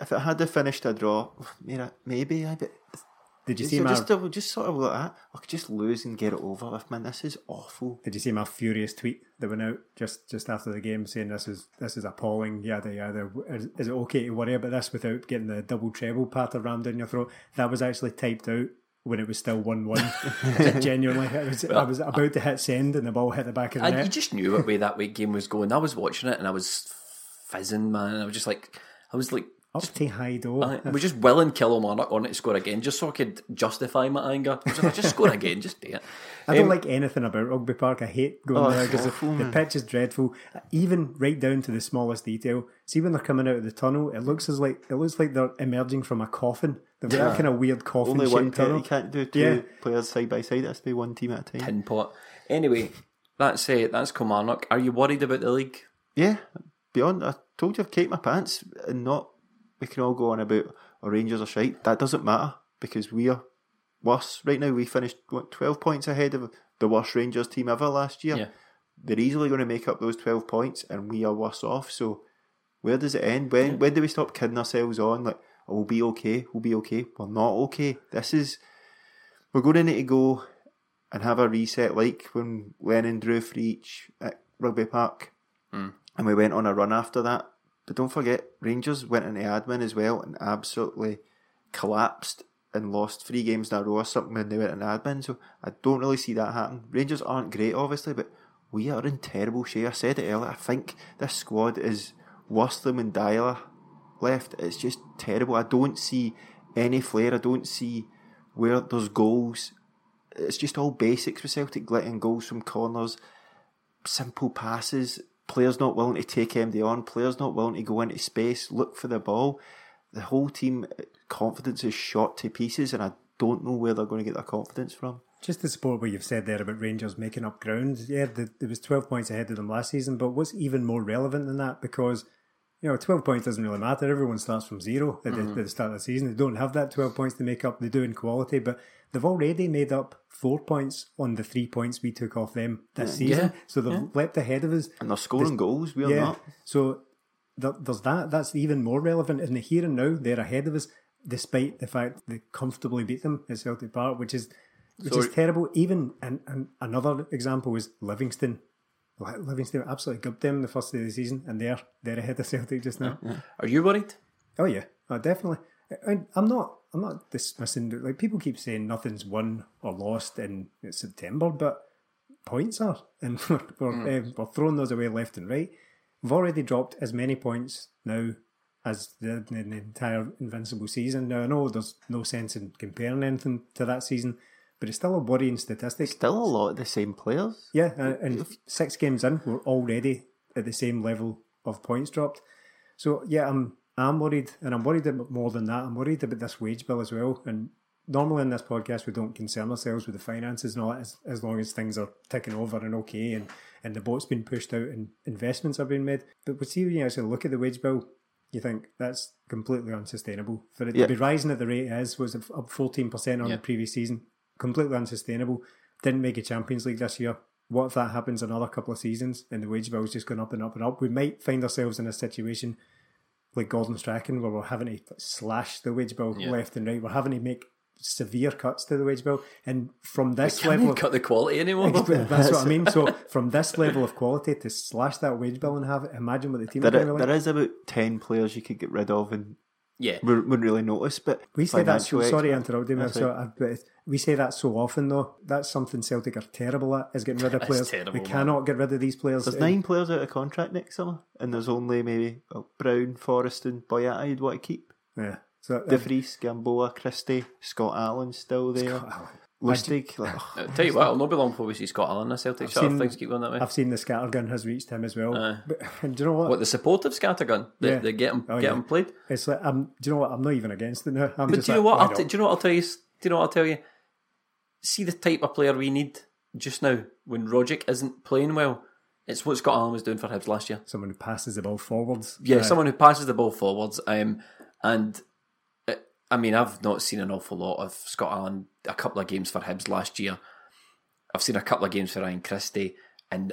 If it had finished a draw, maybe, maybe I bet. Did you So see my just, just sort of like that. I could just lose and get it over with. Man, this is awful. Did you see my furious tweet that went out just, just after the game saying this is this is appalling, yada yada. Is, is it okay to worry about this without getting the double treble patter rammed down your throat? That was actually typed out when it was still one one. Genuinely, it was, I was about to hit send and the ball hit the back of the net. you just knew what way that way game was going. I was watching it and I was fizzing, man. I was just like, I was like Up to Hydo. I was just willing Kilmarnock on it to score again, just so I could justify my anger. I was like, just score again, just do it. I don't Um, like anything about Rugby Park. I hate going Oh, there because the, the pitch is dreadful. Even right down to the smallest detail. See when they're coming out of the tunnel, it looks as like it looks like they're emerging from a coffin. They've got that kind of weird coffin Only one pit. tunnel. You can't do two Yeah. players side by side. It has to be one team at a time. tin pot. Anyway, that's it. That's Kilmarnock. Are you worried about the league? Yeah, beyond. I told you I've kept my pants and not. We can all go on about our Rangers are shite. That doesn't matter because we are worse right now. We finished what twelve points ahead of the worst Rangers team ever last year. Yeah. They're easily going to make up those twelve points, and we are worse off. So, where does it end? When when do we stop kidding ourselves on like, oh, we'll be okay, we'll be okay? We're not okay. This is we're going to need to go and have a reset like when Lennon drew for each at Rugby Park hmm. And we went on a run after that. But don't forget, Rangers went into admin as well and absolutely collapsed and lost three games in a row or something when they went in admin. So I don't really see that happen. Rangers aren't great, obviously, but we are in terrible shape. I said it earlier. I think this squad is worse than when Deila left. It's just terrible. I don't see any flair. I don't see where there's goals. It's just all basics for Celtic, letting goals from corners, simple passes, players not willing to take MD on, players not willing to go into space, look for the ball. The whole team uh, confidence is shot to pieces, and I don't know where they're going to get their confidence from. Just to support what you've said there about Rangers making up ground, yeah, the, there was 12 points ahead of them last season, but what's even more relevant than that, because, you know, 12 points doesn't really matter. Everyone starts from zero at, the, mm-hmm. at the start of the season. They don't have that 12 points to make up. They do in quality, but they've already made up four points on the three points we took off them this season. Yeah. So they've leapt ahead of us. And they're scoring goals, we're Yeah. not. So th- there's that. That's even more relevant. In the here and now, they're ahead of us, despite the fact they comfortably beat them at Celtic Park, which is which is terrible. Even and, and another example is Livingston. Li- Livingston absolutely gubbed them the first day of the season, and they're they're ahead of Celtic just now. Are you worried? Oh yeah, oh, definitely. I'm not. I'm not dismissing. Like people keep saying, nothing's won or lost in September, but points are, and we're we're, eh, we're throwing those away left and right. We've already dropped as many points now as the, the, the entire invincible season. Now I know there's no sense in comparing anything to that season, but it's still a worrying statistic. Still a lot of the same players. Yeah, and, and six games in, we're already at the same level of points dropped. So yeah, I'm I'm worried, and I'm worried about more than that. I'm worried about this wage bill as well. And normally in this podcast, we don't concern ourselves with the finances and all that, as, as long as things are ticking over and okay, and and the boat's been pushed out and investments are being made. But we see when you actually look at the wage bill, you think that's completely unsustainable for it Yeah. to be rising at the rate it is. Was up fourteen percent on Yeah. the previous season, completely unsustainable. Didn't make a Champions League this year. What if that happens another couple of seasons and the wage bill's just going up and up and up? We might find ourselves in a situation like Gordon Strachan where we're having to slash the wage bill Yeah. left and right. We're having to make severe cuts to the wage bill. And from this Can't level of cut the quality anymore. that's what I mean. So from this level of quality to slash that wage bill and have it, imagine what the team There, are going to there like. is about 10 players you could get rid of and yeah. we wouldn't really notice, but We say that so financial sorry, I expert- interrupted you, so but we say that so often though. That's something Celtic are terrible at is getting rid of players. terrible, we man. cannot get rid of these players. There's Uh, nine players out of contract next summer, and there's only maybe well, Brown, Forrest, and Boyata you'd want to keep. Yeah. So De uh, Vries, Gamboa, Christie, Scott Allen still there. Lustig, like, ugh. I'll tell you what, it'll not be long before we see Scott Allen in a Celtic shirt if seen- things keep going that way. I've seen the scattergun has reached him as well. Aye. But and do you know what? What the supportive scattergun? They, Yeah. they get him, Oh, get yeah. him played. It's like I'm. Do you know what? I'm not even against it now. I'm But just do you know like, what? I'll t- do you know what I'll tell you? Do you know what I'll tell you? See the type of player we need just now when Rogic isn't playing well. It's what Scott Allen was doing for Hibs last year. Someone who passes the ball forwards. Yeah, someone who passes the ball forwards. Um, and uh, I mean, I've not seen an awful lot of Scott Allen. A couple of games for Hibs last year. I've seen a couple of games for Ryan Christie, and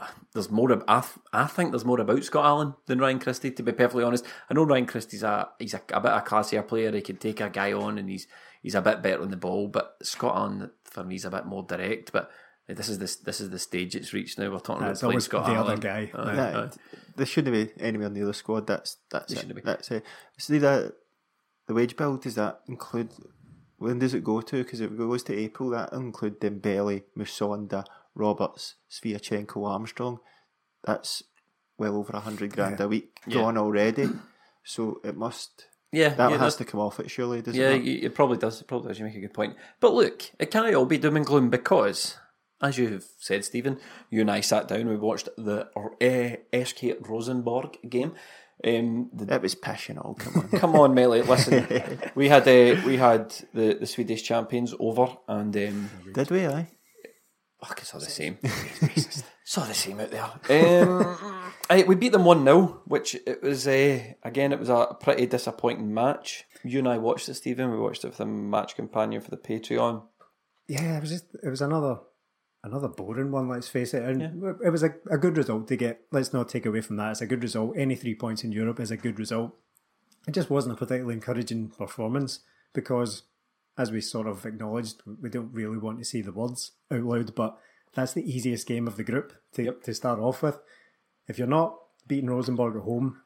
uh, there's more. Ab- I, th- I think there's more about Scott Allen than Ryan Christie. To be perfectly honest, I know Ryan Christie's a he's a, a bit of a classier player. He can take a guy on, and he's he's a bit better on the ball. But Scott Allen for me is a bit more direct. But this is this this is the stage it's reached now. We're talking It's about playing always Scott the Allen. other guy. Aye, Aye. Nah, there shouldn't be anywhere near the squad. That's that's There it. be. That's it. See that the wage bill does that include? When does it go to? Because if it goes to April, that include Dembele, Musonda, Roberts, Sviatchenko, Armstrong. That's well over a hundred grand Yeah. a week Yeah. gone already. So it must. Yeah, That yeah, has to come off it, surely, does Yeah, it? not? it, probably does. It probably does. You make a good point. But look, it can't all be doom and gloom because, as you've said, Stephen, you and I sat down. And we watched the uh, SK Rosenborg game. Um, the, It was passionate. Come on. come on, Melly, listen. we had uh, we had the, the Swedish champions over, and um, Did we? Aye. Fuck, it's all the same. it's all the same out there. Um, aye, we beat them one 0 which it was uh, again it was a pretty disappointing match. You and I watched it, Stephen. We watched it with a match companion for the Patreon. Yeah, it was just it was another another boring one. Let's face it, and it was a, a good result to get. Let's not take away from that. It's a good result. Any three points in Europe is a good result. It just wasn't a particularly encouraging performance because, as we sort of acknowledged, we don't really want to see the words out loud. But that's the easiest game of the group to to start off with. If you're not beating Rosenborg at home,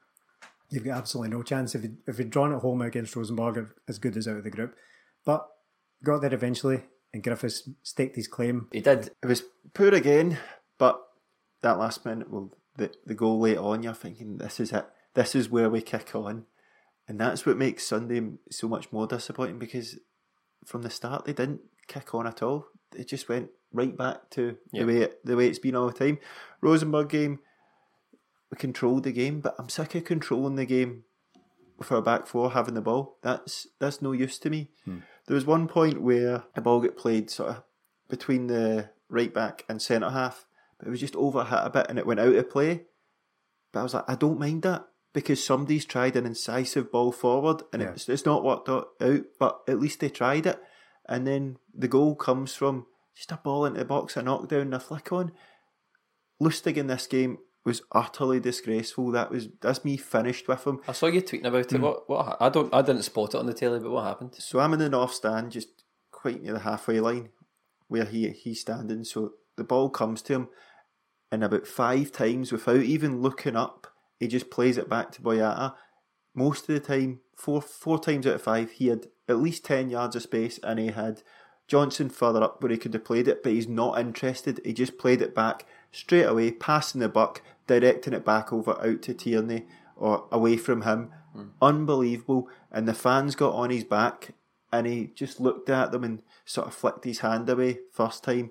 you've got absolutely no chance. If you, if you'd drawn at home against Rosenborg, as good as out of the group, but got there eventually, and Griffiths staked his claim. He did. It was poor again, but that last minute, well, the, the goal late on, you're thinking, this is it. This is where we kick on. And that's what makes Sunday so much more disappointing because from the start, they didn't kick on at all. It just went right back to Yeah. the way it, the way it's been all the time. Rosenborg game, we controlled the game, but I'm sick of controlling the game for a back four having the ball. That's that's no use to me. Hmm. There was one point where the ball got played sort of between the right back and centre half, but it was just over hit a bit and it went out of play. But I was like, I don't mind that because somebody's tried an incisive ball forward and Yeah. it's, it's not worked out, out, but at least they tried it. And then the goal comes from just a ball into the box, a knockdown, and a flick on. Lustig in this game was utterly disgraceful. That was that's me finished with him. I saw you tweeting about it. Hmm. What? What? I don't. I didn't spot it on the telly, but what happened? So I'm in the north stand, just quite near the halfway line where he he's standing. So the ball comes to him, and about five times without even looking up, he just plays it back to Boyata. Most of the time, four four times out of five, he had at least ten yards of space, and he had Johnston further up where he could have played it, but he's not interested. He just played it back straight away, passing the buck, directing it back over out to Tierney or away from him. Hmm. Unbelievable. And the fans got on his back and he just looked at them and sort of flicked his hand away first time.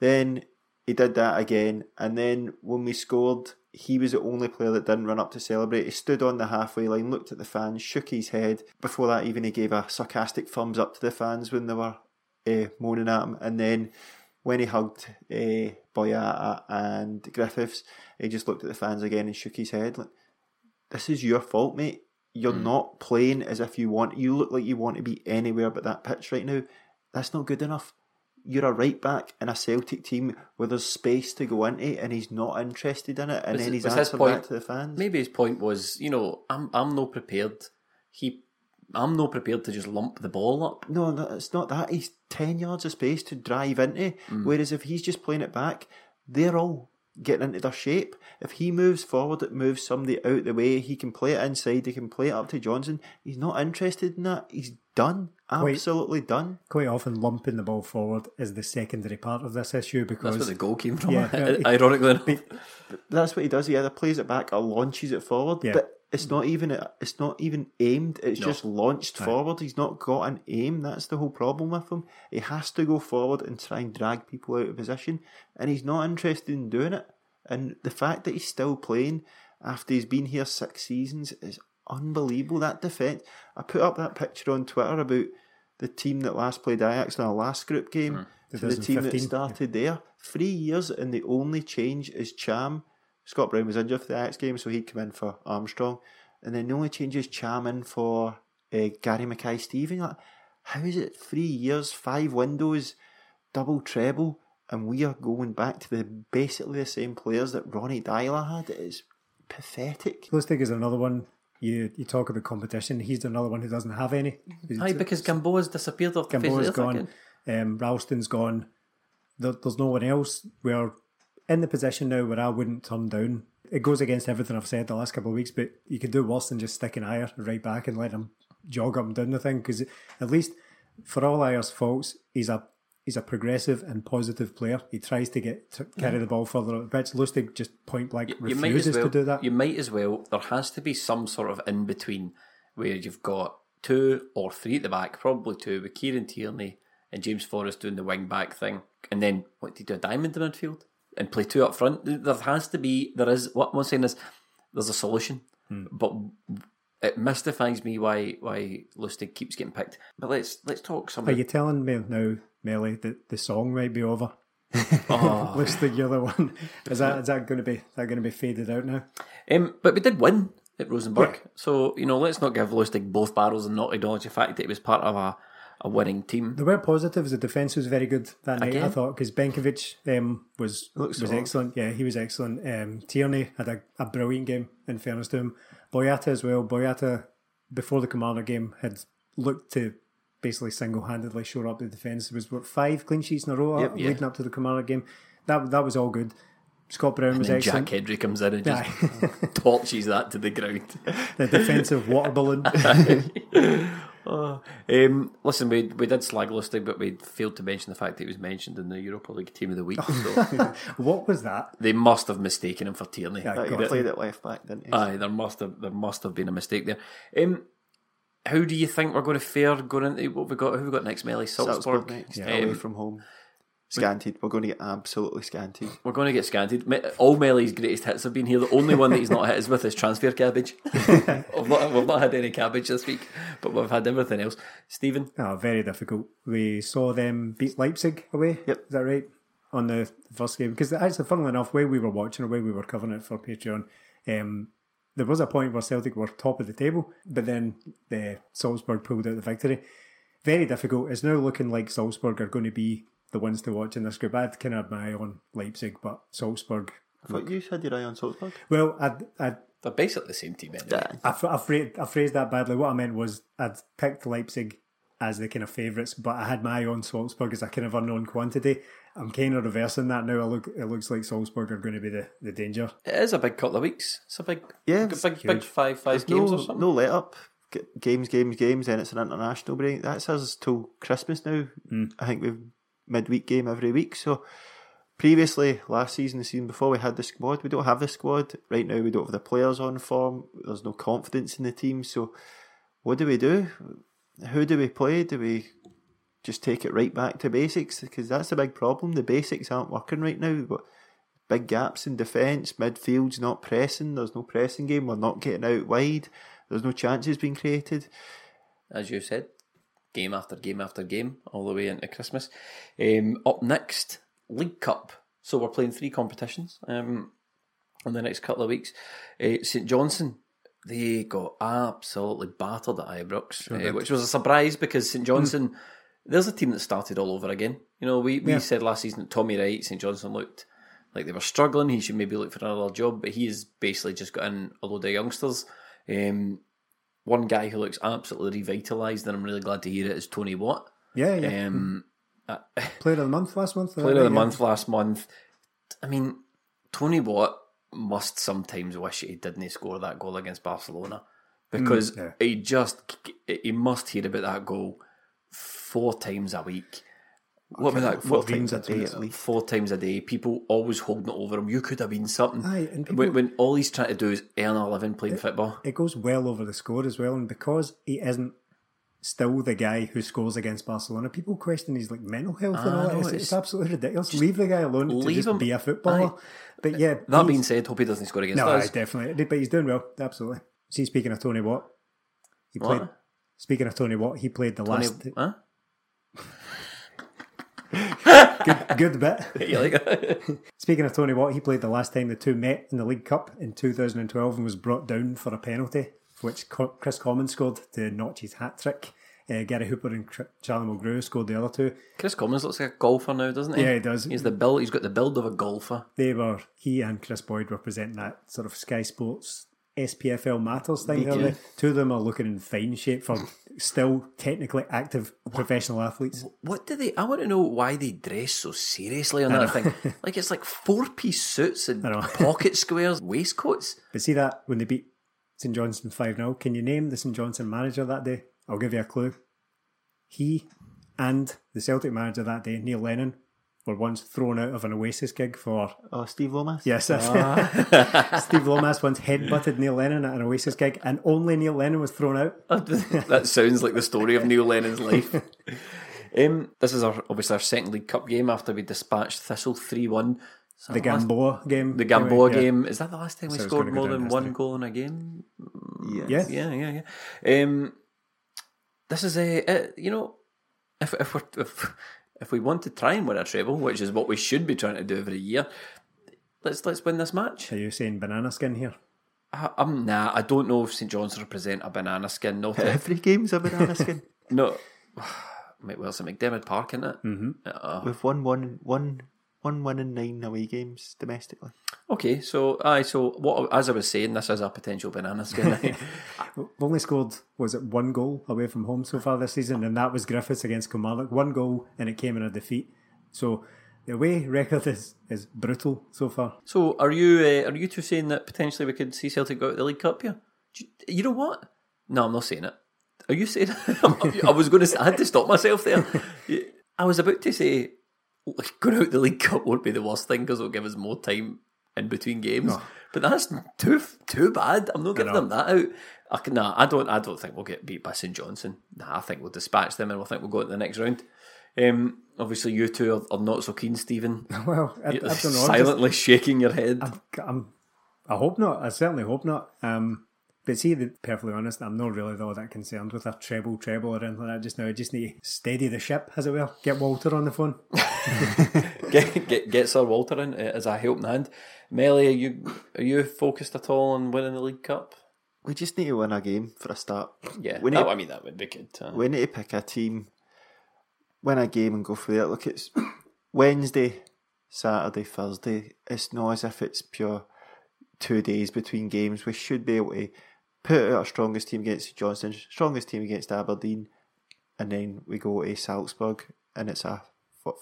Then he did that again. And then when we scored, he was the only player that didn't run up to celebrate. He stood on the halfway line, looked at the fans, shook his head. Before that, even he gave a sarcastic thumbs up to the fans when they were uh, moaning at him. And then when he hugged uh, Boyata and Griffiths, he just looked at the fans again and shook his head. Like, this is your fault, mate. You're not playing as if you want. You look like you want to be anywhere but that pitch right now. That's not good enough. You're a right back in a Celtic team where there's space to go into, and he's not interested in it. And Was- then he's answered point- back to the fans. Maybe his point was, you know, I'm I'm no prepared. He, I'm no prepared to just lump the ball up. No, no, it's not that. He's 10 yards of space to drive into. Mm. Whereas if he's just playing it back, they're all getting into their shape. If he moves forward, it moves somebody out the way. He can play it inside, he can play it up to Johnston. He's not interested in that. He's done. Absolutely done. Quite often, lumping the ball forward is the secondary part of this issue because That's because where the goal came from. Yeah, yeah. Ironically enough. That's what he does. He either plays it back or launches it forward. Yeah. But it's not even it's not even aimed. It's No. just launched forward. He's not got an aim. That's the whole problem with him. He has to go forward and try and drag people out of position, and he's not interested in doing it. And the fact that he's still playing after he's been here six seasons is unbelievable. That defence. I put up that picture on Twitter about the team that last played Ajax in our last group game hmm. to the team that 2015, started there. Three years, and the only change is Cham. Scott Brown was injured for the Ajax game, so he'd come in for Armstrong. And then the only change is Cham in for uh, Gary Mackay-Steven. Like, how is it three years, five windows, double treble, and we are going back to the basically the same players that Ronny Deila had? It is pathetic. Lustig is another one. You you talk about competition. He's another one who doesn't have any. Aye, because Gamboa's disappeared off the face of the gone. Um, Ralston's gone. There, there's no one else. We're in the position now where I wouldn't turn down. It goes against everything I've said the last couple of weeks, but you can do worse than just sticking Ajer right back and let him jog up and down the thing. Because at least for all Ajer's faults, he's a he's a progressive and positive player. He tries to get to carry the ball further up the pitch. Lustig just point blank you might refuses well, to do that. You might as well. There has to be some sort of in between where you've got two or three at the back, probably two, with Kieran Tierney and James Forrest doing the wing back thing, and then what do you do? A diamond in midfield and play two up front. There has to be. There is. What I'm saying is, there's a solution, Hmm. but it mystifies me why why Lustig keeps getting picked. But let's let's talk some. Are you telling me now, Melly, that the song might be over? Oh. Lustig, you're the one. Is that is that going to be that going to be faded out now? Um, but we did win at Rosenborg, so you know let's not give Lustig both barrels and not acknowledge the fact that he was part of a, a winning team. There were positives. The defence was very good that night. I thought because Benkovic um, was Looks was solid. excellent. Yeah, he was excellent. Um, Tierney had a, a brilliant game. In fairness to him, Boyata as well. Boyata before the Commander game had looked to basically single handedly shore up the defence. There was what five clean sheets in a row Yep, uh, yeah. leading up to the Commander game. That that was all good. Scott Brown was And then excellent. Jack Hendry comes in and just Aye. torches that to the ground. the defensive water balloon. Um, listen, we we did slag Lustig, but we failed to mention the fact that he was mentioned in the Europa League Team of the Week. So what was that? they must have mistaken him for Tierney. Yeah, he got played at left back, didn't he? Aye, there must have there must have been a mistake there. Um, how do you think we're going to fare going into what we got? Who we got next, Melly? Salzburg. Salzburg next, Um, away from home. Scanted. We're going to get absolutely scanted. We're going to get scanted. All Melly's greatest hits have been here. The only one that he's not hit is with his transfer cabbage. we've, not, we've not had any cabbage this week, but we've had everything else. Stephen, Oh, very difficult. We saw them beat Leipzig away. Yep. Is that right? On the first game. Because actually, funnily enough, where we were watching or where we were covering it for Patreon, um, there was a point where Celtic were top of the table, but then the Salzburg pulled out the victory. Very difficult. It's now looking like Salzburg are going to be the ones to watch in this group. I'd kind of had my eye on Leipzig, but Salzburg. I thought you had your eye on Salzburg. Well, I'd, I'd they're basically the same team anyway. Yeah. I, I, phrased, I phrased that badly. What I meant was I'd picked Leipzig as the kind of favourites, but I had my eye on Salzburg as a kind of unknown quantity. I'm kind of reversing that now. I look, it looks like Salzburg are going to be the, the danger. It is a big couple of weeks. It's a big, Yeah, big, it's big, big five, five There's games no, or something. no let up. G- Games, games, games. Then it's an international break. That's us till Christmas now. Mm. I think we've midweek game every week. So previously, last season, the season before, we had the squad. We don't have the squad right now. We don't have the players on form. There's no confidence in the team. So what do we do? Who do we play? Do we just take it right back to basics? Because that's the big problem. The basics aren't working right now. But big gaps in defence, midfield's not pressing, there's no pressing game, we're not getting out wide, there's no chances being created. as you said, game after game after game, all the way into Christmas. Um, up next, League Cup. So we're playing three competitions um, in the next couple of weeks. Uh, St Johnstone, they got absolutely battered at Ibrox, uh, which was a surprise because St Johnstone, there's a team that started all over again. You know, we, we Yeah. said last season that Tommy Wright, St Johnstone looked like they were struggling. He should maybe look for another job, but he has basically just got in a load of youngsters. Um, one guy who looks absolutely revitalised, and I'm really glad to hear it, is Tony Watt. Yeah, yeah. Um, hmm. uh, Player of the month last month. Uh, player of the month last month. I mean, Tony Watt must sometimes wish he didn't score that goal against Barcelona hmm, because yeah. he just he must hear about that goal four times a week. What was that? Four times a day at least. Four times a day. People always holding it over him. You could have been something. Aye, and people- when, when all he's trying to do is earn a living playing football. It goes well over the score as well, and because he isn't still the guy who scores against Barcelona, people question his like mental health and ah, all that. know, It's, it's- it's absolutely ridiculous. Leave the guy alone to leave just him. be a footballer. Aye. But yeah, That being said, hope he doesn't score against no, us. definitely. But he's doing well, absolutely. See, speaking of Tony Watt, he What? played. Speaking of Tony Watt, he played the Tony- last huh? Good, good bit. You like that? Speaking of Tony Watt, he played the last time the two met in the League Cup in 2012 and was brought down for a penalty, which Chris Commons scored to notch his hat trick. Uh, Gary Hooper and Charlie Mulgrew scored the other two. Chris Commons looks like a golfer now, doesn't he? Yeah, he does. He's the build. He's got the build of a golfer. They were he and Kris Boyd representing that sort of Sky Sports SPFL Matters thing. aren't they? Two of them are looking in fine shape for still technically active professional athletes. What do they? I want to know why they dress so seriously on that thing. Like it's like four piece suits and pocket squares, waistcoats. But see that when they beat St Johnstone 5 0, can you name the St Johnstone manager that day? I'll give you a clue. He And the Celtic manager that day, Neil Lennon, were once thrown out of an Oasis gig for. Oh, Steve Lomas? Yes, that's Steve Lomas once headbutted Neil Lennon at an Oasis gig, and only Neil Lennon was thrown out. that sounds like the story of Neil Lennon's life. Um, this is our obviously our second League Cup game after we dispatched Thistle three one. The Gamboa game. The Gamboa Yeah. game is that the last time we So it's scored more than one goal in a game? Yes. Yeah. Yeah, yeah, yeah. Um, this is a uh, you know if if we if if we want to try and win a treble, which is what we should be trying to do every year, let's let's win this match. Are you saying banana skin here? I, I'm nah. I don't know if St John's represent a banana skin. Not Every game's a banana skin. no. Mate, well, it's a McDiarmid Park, isn't it? Mm-hmm. Uh, We've won one, one, one win in nine away games domestically. okay, so aye, so what? As I was saying, this is a potential banana skin. We've only scored, was it one goal away from home so far this season, and that was Griffiths against Kilmarnock. One goal, and it came in a defeat. So the away record is, is brutal so far. so, are you uh, are you two saying that potentially we could see Celtic go out of the League Cup here? You, you know what? No, I'm not saying it. Are you saying? I was going to. I had to stop myself there. I was about to say like, going out the League Cup won't be the worst thing because it'll give us more time in between games. But that's too too bad. I'm not giving them that out. I can, nah, I don't. I don't think we'll get beat by St Johnstone. Nah, I think we'll dispatch them and we'll think we'll go to the next round. Um, obviously, you two are, are not so keen, Stephen. Well, I, I don't know. I'm just- Silently shaking your head. I'm, I hope not. I certainly hope not. Um, but see, to be perfectly honest, I'm not really all that concerned with a treble, treble or anything like that just now. I just need to steady the ship, as it were. Get Walter on the phone. get, get get Sir Walter in uh, as a helping hand. Melly, are you are you focused at all on winning the League Cup? We just need to win a game for a start. Yeah, we need, that, I mean that would be good. uh, we need to pick a team, win a game, and go for it. Look, it's Wednesday, Saturday, Thursday. It's not as if it's pure two days between games. We should be able to put out our strongest team against Johnstone, strongest team against Aberdeen, and then we go to Salzburg, and it's a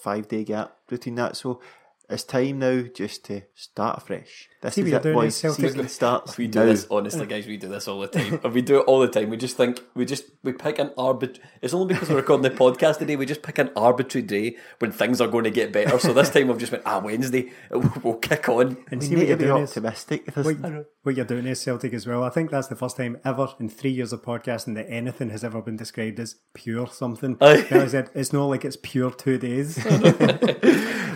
five day gap between that. So it's time now just to start afresh. This See is what you're it, doing, boys. Celtic. Season starts we do now. this honestly, guys. We do this all the time. And we do it all the time. We just think we just we pick an arbit. It's only because we're recording the podcast today. We just pick an arbitrary day when things are going to get better. So this time we've just went ah Wednesday. We'll kick on. And We see need what to you're be doing is, optimistic. This- what, what you're doing is Celtic as well. I think that's the first time ever in three years of podcasting that anything has ever been described as pure something. Now I said it's not like it's pure two days.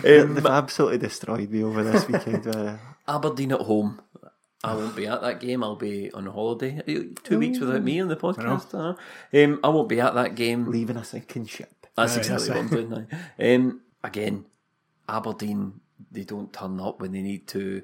They've absolutely destroyed me over this weekend. Uh, Aberdeen at home. I won't be at that game. I'll be on holiday. Two weeks without me on the podcast. I. Um, I won't be at that game. leaving a sinking ship. That's Aye, exactly that's what I'm doing now. Um, again, Aberdeen, they don't turn up when they need to.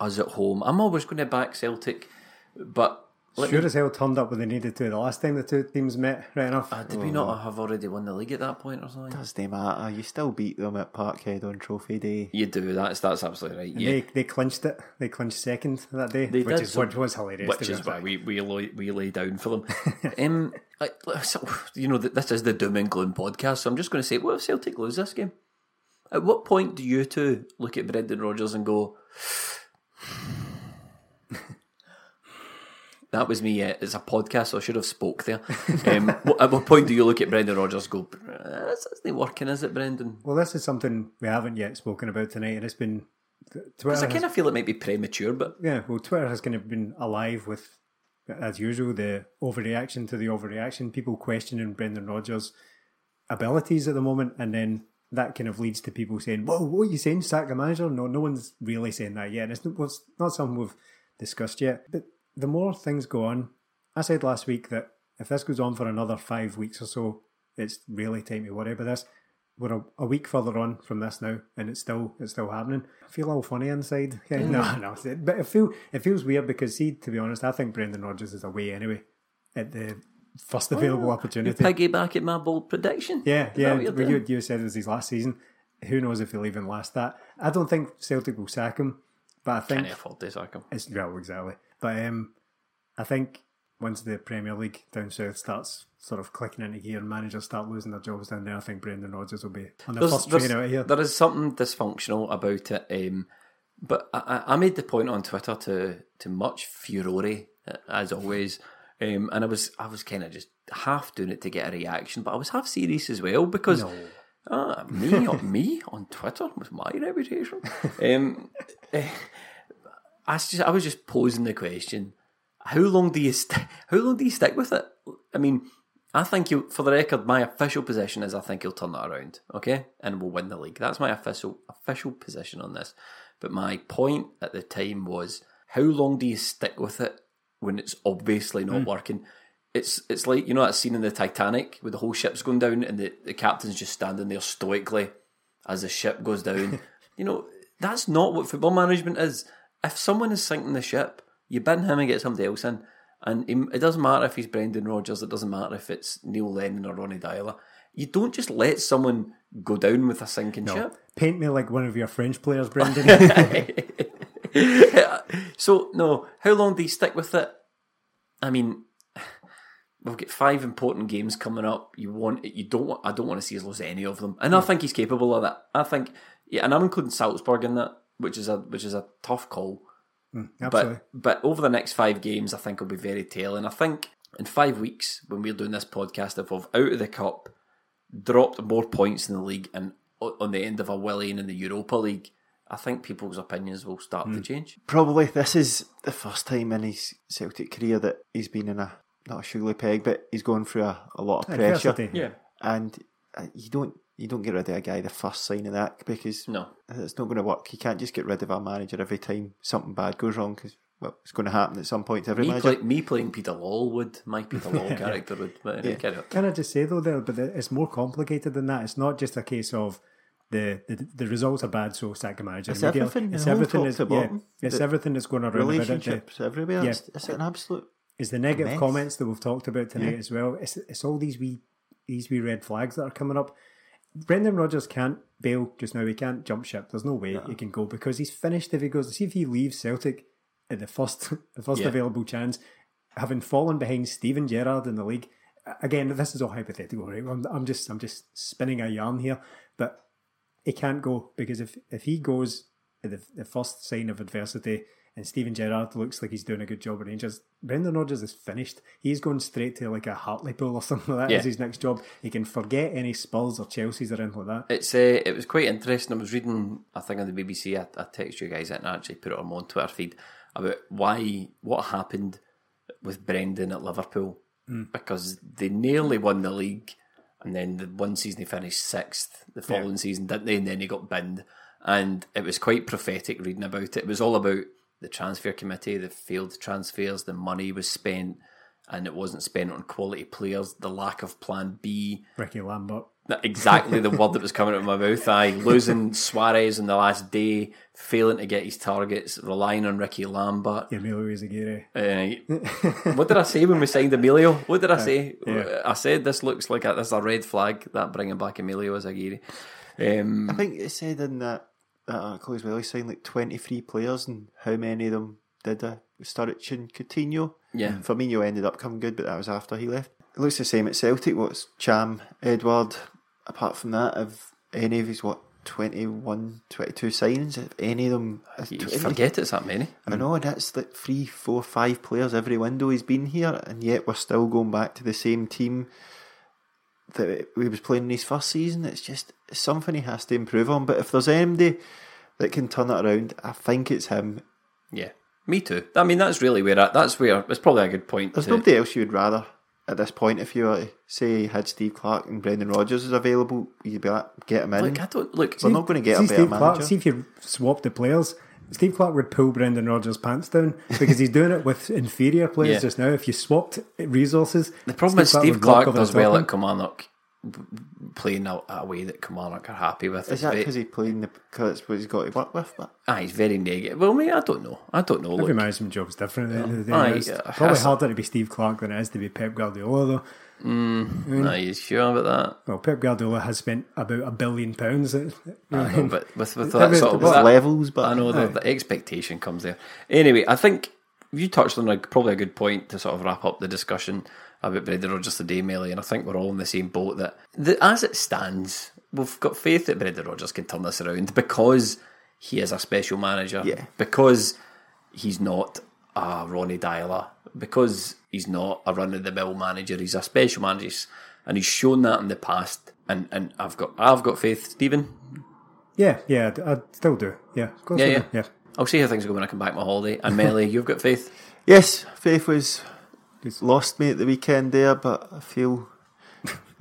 Us at home. I'm always going to back Celtic, but let sure me- as hell turned up when they needed to the last time the two teams met, right enough. uh, did we not have already won the league at that point or something? Does they matter. You still beat them at Parkhead on Trophy Day. You do. That's that's absolutely right. Yeah. They, they clinched it. They clinched second that day, They which did, is so- which was hilarious. which is why we we lay, we lay down for them. um, I, so, you know, th- this is the doom and gloom podcast, so I'm just going to say, what if Celtic lose this game? At what point do you two look at Brendan Rodgers and go, "That was me"? Uh, it's a podcast, so I should have spoke there. Um, what, at what point do you look at Brendan Rodgers go, "Uh, "This isn't working, is it, Brendan?" Well, this is something we haven't yet spoken about tonight, and it's been Twitter. Because I has- kind of feel it might be premature, but Yeah, well, Twitter has kind of been alive with, as usual, the overreaction to the overreaction. People questioning Brendan Rodgers' abilities at the moment, and then that kind of leads to people saying, "Whoa, what are you saying? Sack the manager?" No, no one's really saying that yet. It's not, well, it's not something we've discussed yet. But the more things go on, I said last week that if this goes on for another five weeks or so, it's really time to worry about this. We're a, a week further on from this now, and it's still it's still happening. I feel all funny inside. Yeah, No, mm. no, but it feel it feels weird because, see, to be honest, I think Brendan Rodgers is away anyway at the first oh, available you opportunity. piggyback at my bold prediction. Yeah, Is yeah. what you're well, doing? you, you said it was his last season. Who knows if he'll even last that? I don't think Celtic will sack him, but I think Can't afford him. it's well exactly. But um, I think once the Premier League down south starts sort of clicking into gear and managers start losing their jobs down there, I think Brendan Rodgers will be on the There's- first train out of here. There is something dysfunctional about it. Um, but I, I- made the point on Twitter to to much furore uh, as always, um, and I was I was kind of just half doing it to get a reaction, but I was half serious as well because ah, me on me on Twitter with my reputation. um, eh, I was just I was just posing the question: How long do you st- how long do you stick with it? I mean, I think you for the record, my official position is I think he'll turn that around, okay, and we'll win the league. That's my official official position on this. But my point at the time was: How long do you stick with it when it's obviously not working? It's it's like you know that scene in the Titanic where the whole ship's going down and the, the captain's just standing there stoically as the ship goes down. you know, that's not what football management is. If someone is sinking the ship, you bin him and get somebody else in. And it doesn't matter if he's Brendan Rodgers, it doesn't matter if it's Neil Lennon or Ronny Deila. You don't just let someone go down with a sinking ship. Paint me like one of your French players, Brendan. so no, how long do you stick with it? I mean, we've got five important games coming up. You want you don't want I don't want to see us lose any of them, and I hmm. think he's capable of that. I think yeah, and I'm including Salzburg in that, which is a which is a tough call. Hmm, absolutely. But but over the next five games, I think will be very telling. I think in five weeks when we're doing this podcast, if we've out of the cup, dropped more points in the league, and on the end of a Willian in the Europa League, I think people's opinions will start to hmm. change. Probably this is the first time in his Celtic career that he's been in a not a sugarly peg, but he's going through a, a lot of pressure. Adversity. And uh, you don't you don't get rid of a guy the first sign of that because No. it's not going to work. You can't just get rid of a manager every time something bad goes wrong because well, it's going to happen at some point to every Me, manager. play, me playing Peter Lawwell, my Peter Law character would. But anyway, carry on. Can I just say though, there, but it's more complicated than that. It's not just a case of the the, the results are bad, so sack the manager. It's immediately. everything, It's everything. top Is, to yeah, it's The everything that's going around about it. Relationships everywhere. Yeah. It's, it's an absolute. It's the negative mess. comments that we've talked about tonight Yeah. as well. It's it's all these wee these wee red flags that are coming up. Brendan Rodgers can't bail just now. He can't jump ship. There's no way he can go because he's finished. If he goes, see if he leaves Celtic at the first the first Yeah. available chance, having fallen behind Steven Gerrard in the league. Again, this is all hypothetical, right? I'm, I'm just I'm just spinning a yarn here, but he can't go because if if he goes at the, the first sign of adversity and Steven Gerrard looks like he's doing a good job at Rangers, Brendan Rodgers is finished. He's going straight to like a Hartlepool or something like that Yeah. as his next job. He can forget any Spurs or Chelsea's or anything like that. It's uh, it was quite interesting. I was reading, I think on the BBC, I, I texted you guys and I actually put it on my Twitter feed about why what happened with Brendan at Liverpool because they nearly won the league, and then the one season he finished sixth. The following season, didn't they? And then he got binned, and it was quite prophetic reading about it. It was all about the transfer committee, the failed transfers, the money was spent. And it wasn't spent on quality players, the lack of plan B, Ricky Lambert. exactly the word that was coming out of my mouth. I losing Suarez in the last day, failing to get his targets, relying on Ricky Lambert. Emilio Izaguirre. Uh, what did I say when we signed Emilio? What did I say? yeah. I said this looks like a, this is a red flag that bringing back Emilio Izaguirre. Um, I think it said in that as well. He signed like twenty three players, and how many of them did uh, Sturridge and Coutinho? Yeah. Firmino ended up coming good, but that was after he left. It looks the same at Celtic. What's Cham, Edouard? Apart from that, have any of his what 21, 22 signings? Have any of them? you forget it's that many. I know that's like three, four, five players every window he's been here, and yet we're still going back to the same team that we was playing in his first season. It's just something he has to improve on. But if there's anybody that can turn it around, I think it's him. Yeah, me too. I mean, that's really where I, that's where it's probably a good point. There's to- nobody else you would rather at this point. If you were to say you had Steve Clarke and Brendan Rodgers is available, you'd be like, get him in. Look, I don't look. we're not going to get a better Steve Clarke, manager. see if you swap the players. Steve Clarke would pull Brendan Rodgers' pants down because he's doing it with inferior players Yeah. just now. If you swapped resources, The problem is Steve would Clarke over does well at Kilmarnock, playing a, a way that Kilmarnock are happy with. is that because he's playing the because it's what he's got to work with? But Ah, he's very negative. Well, me, I don't know. I don't know. Every Look, management job's different at the end of the day. Aye, It's yeah. probably That's- harder to be Steve Clarke than it is to be Pep Guardiola, though. Mm. are you sure about that? Well, Pep Guardiola has spent about a billion pounds. that? I know, but with, with Every- that sort of that- levels, but I know the, oh. the expectation comes there. Anyway, I think you touched on a, probably a good point to sort of wrap up the discussion about Brendan Rodgers today, Melly, and I think we're all in the same boat that the, as it stands, we've got faith that Brendan Rodgers can turn this around because he is a special manager. Yeah. Because he's not a Ronny Deila because he's not a run of the mill manager. He's a special manager, and he's shown that in the past. And and I've got I've got faith, Stephen. Yeah, yeah, I I still do. Yeah, of Yeah, yeah. do. yeah. I'll see how things go when I come back my holiday. And Melly, you've got faith. Yes, Faith was lost me at the weekend there, but I feel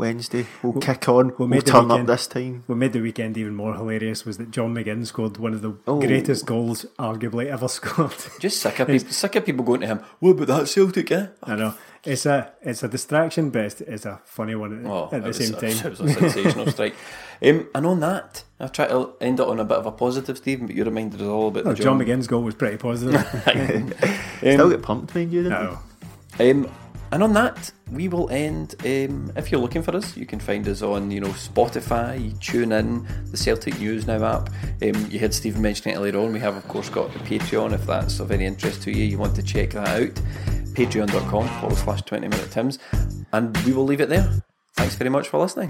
Wednesday we'll, kick on. We'll, the turn up this time. What made the weekend even more hilarious was that John McGinn scored one of the Oh. greatest goals arguably ever scored. Just sick of people, sick of people going to him. What about that Celtic? Eh? I know it's a it's a distraction, but it's, it's a funny one at, Oh, at the same a- time. It was a sensational strike. Um, and on that, I try to end it on a bit of a positive, Stephen. But you reminded us all about Oh, the John McGinn's goal was pretty positive. Still get pumped, mind you, didn't no. Um, and on that, we will end. Um, if you're looking for us, you can find us on, you know, Spotify. Tune in the Celtic News Now app. Um, you heard Stephen mention it earlier on. We have, of course, got the Patreon. If that's of any interest to you, you want to check that out. Patreon.com forward slash 20 minute Tims. And we will leave it there. Thanks very much for listening.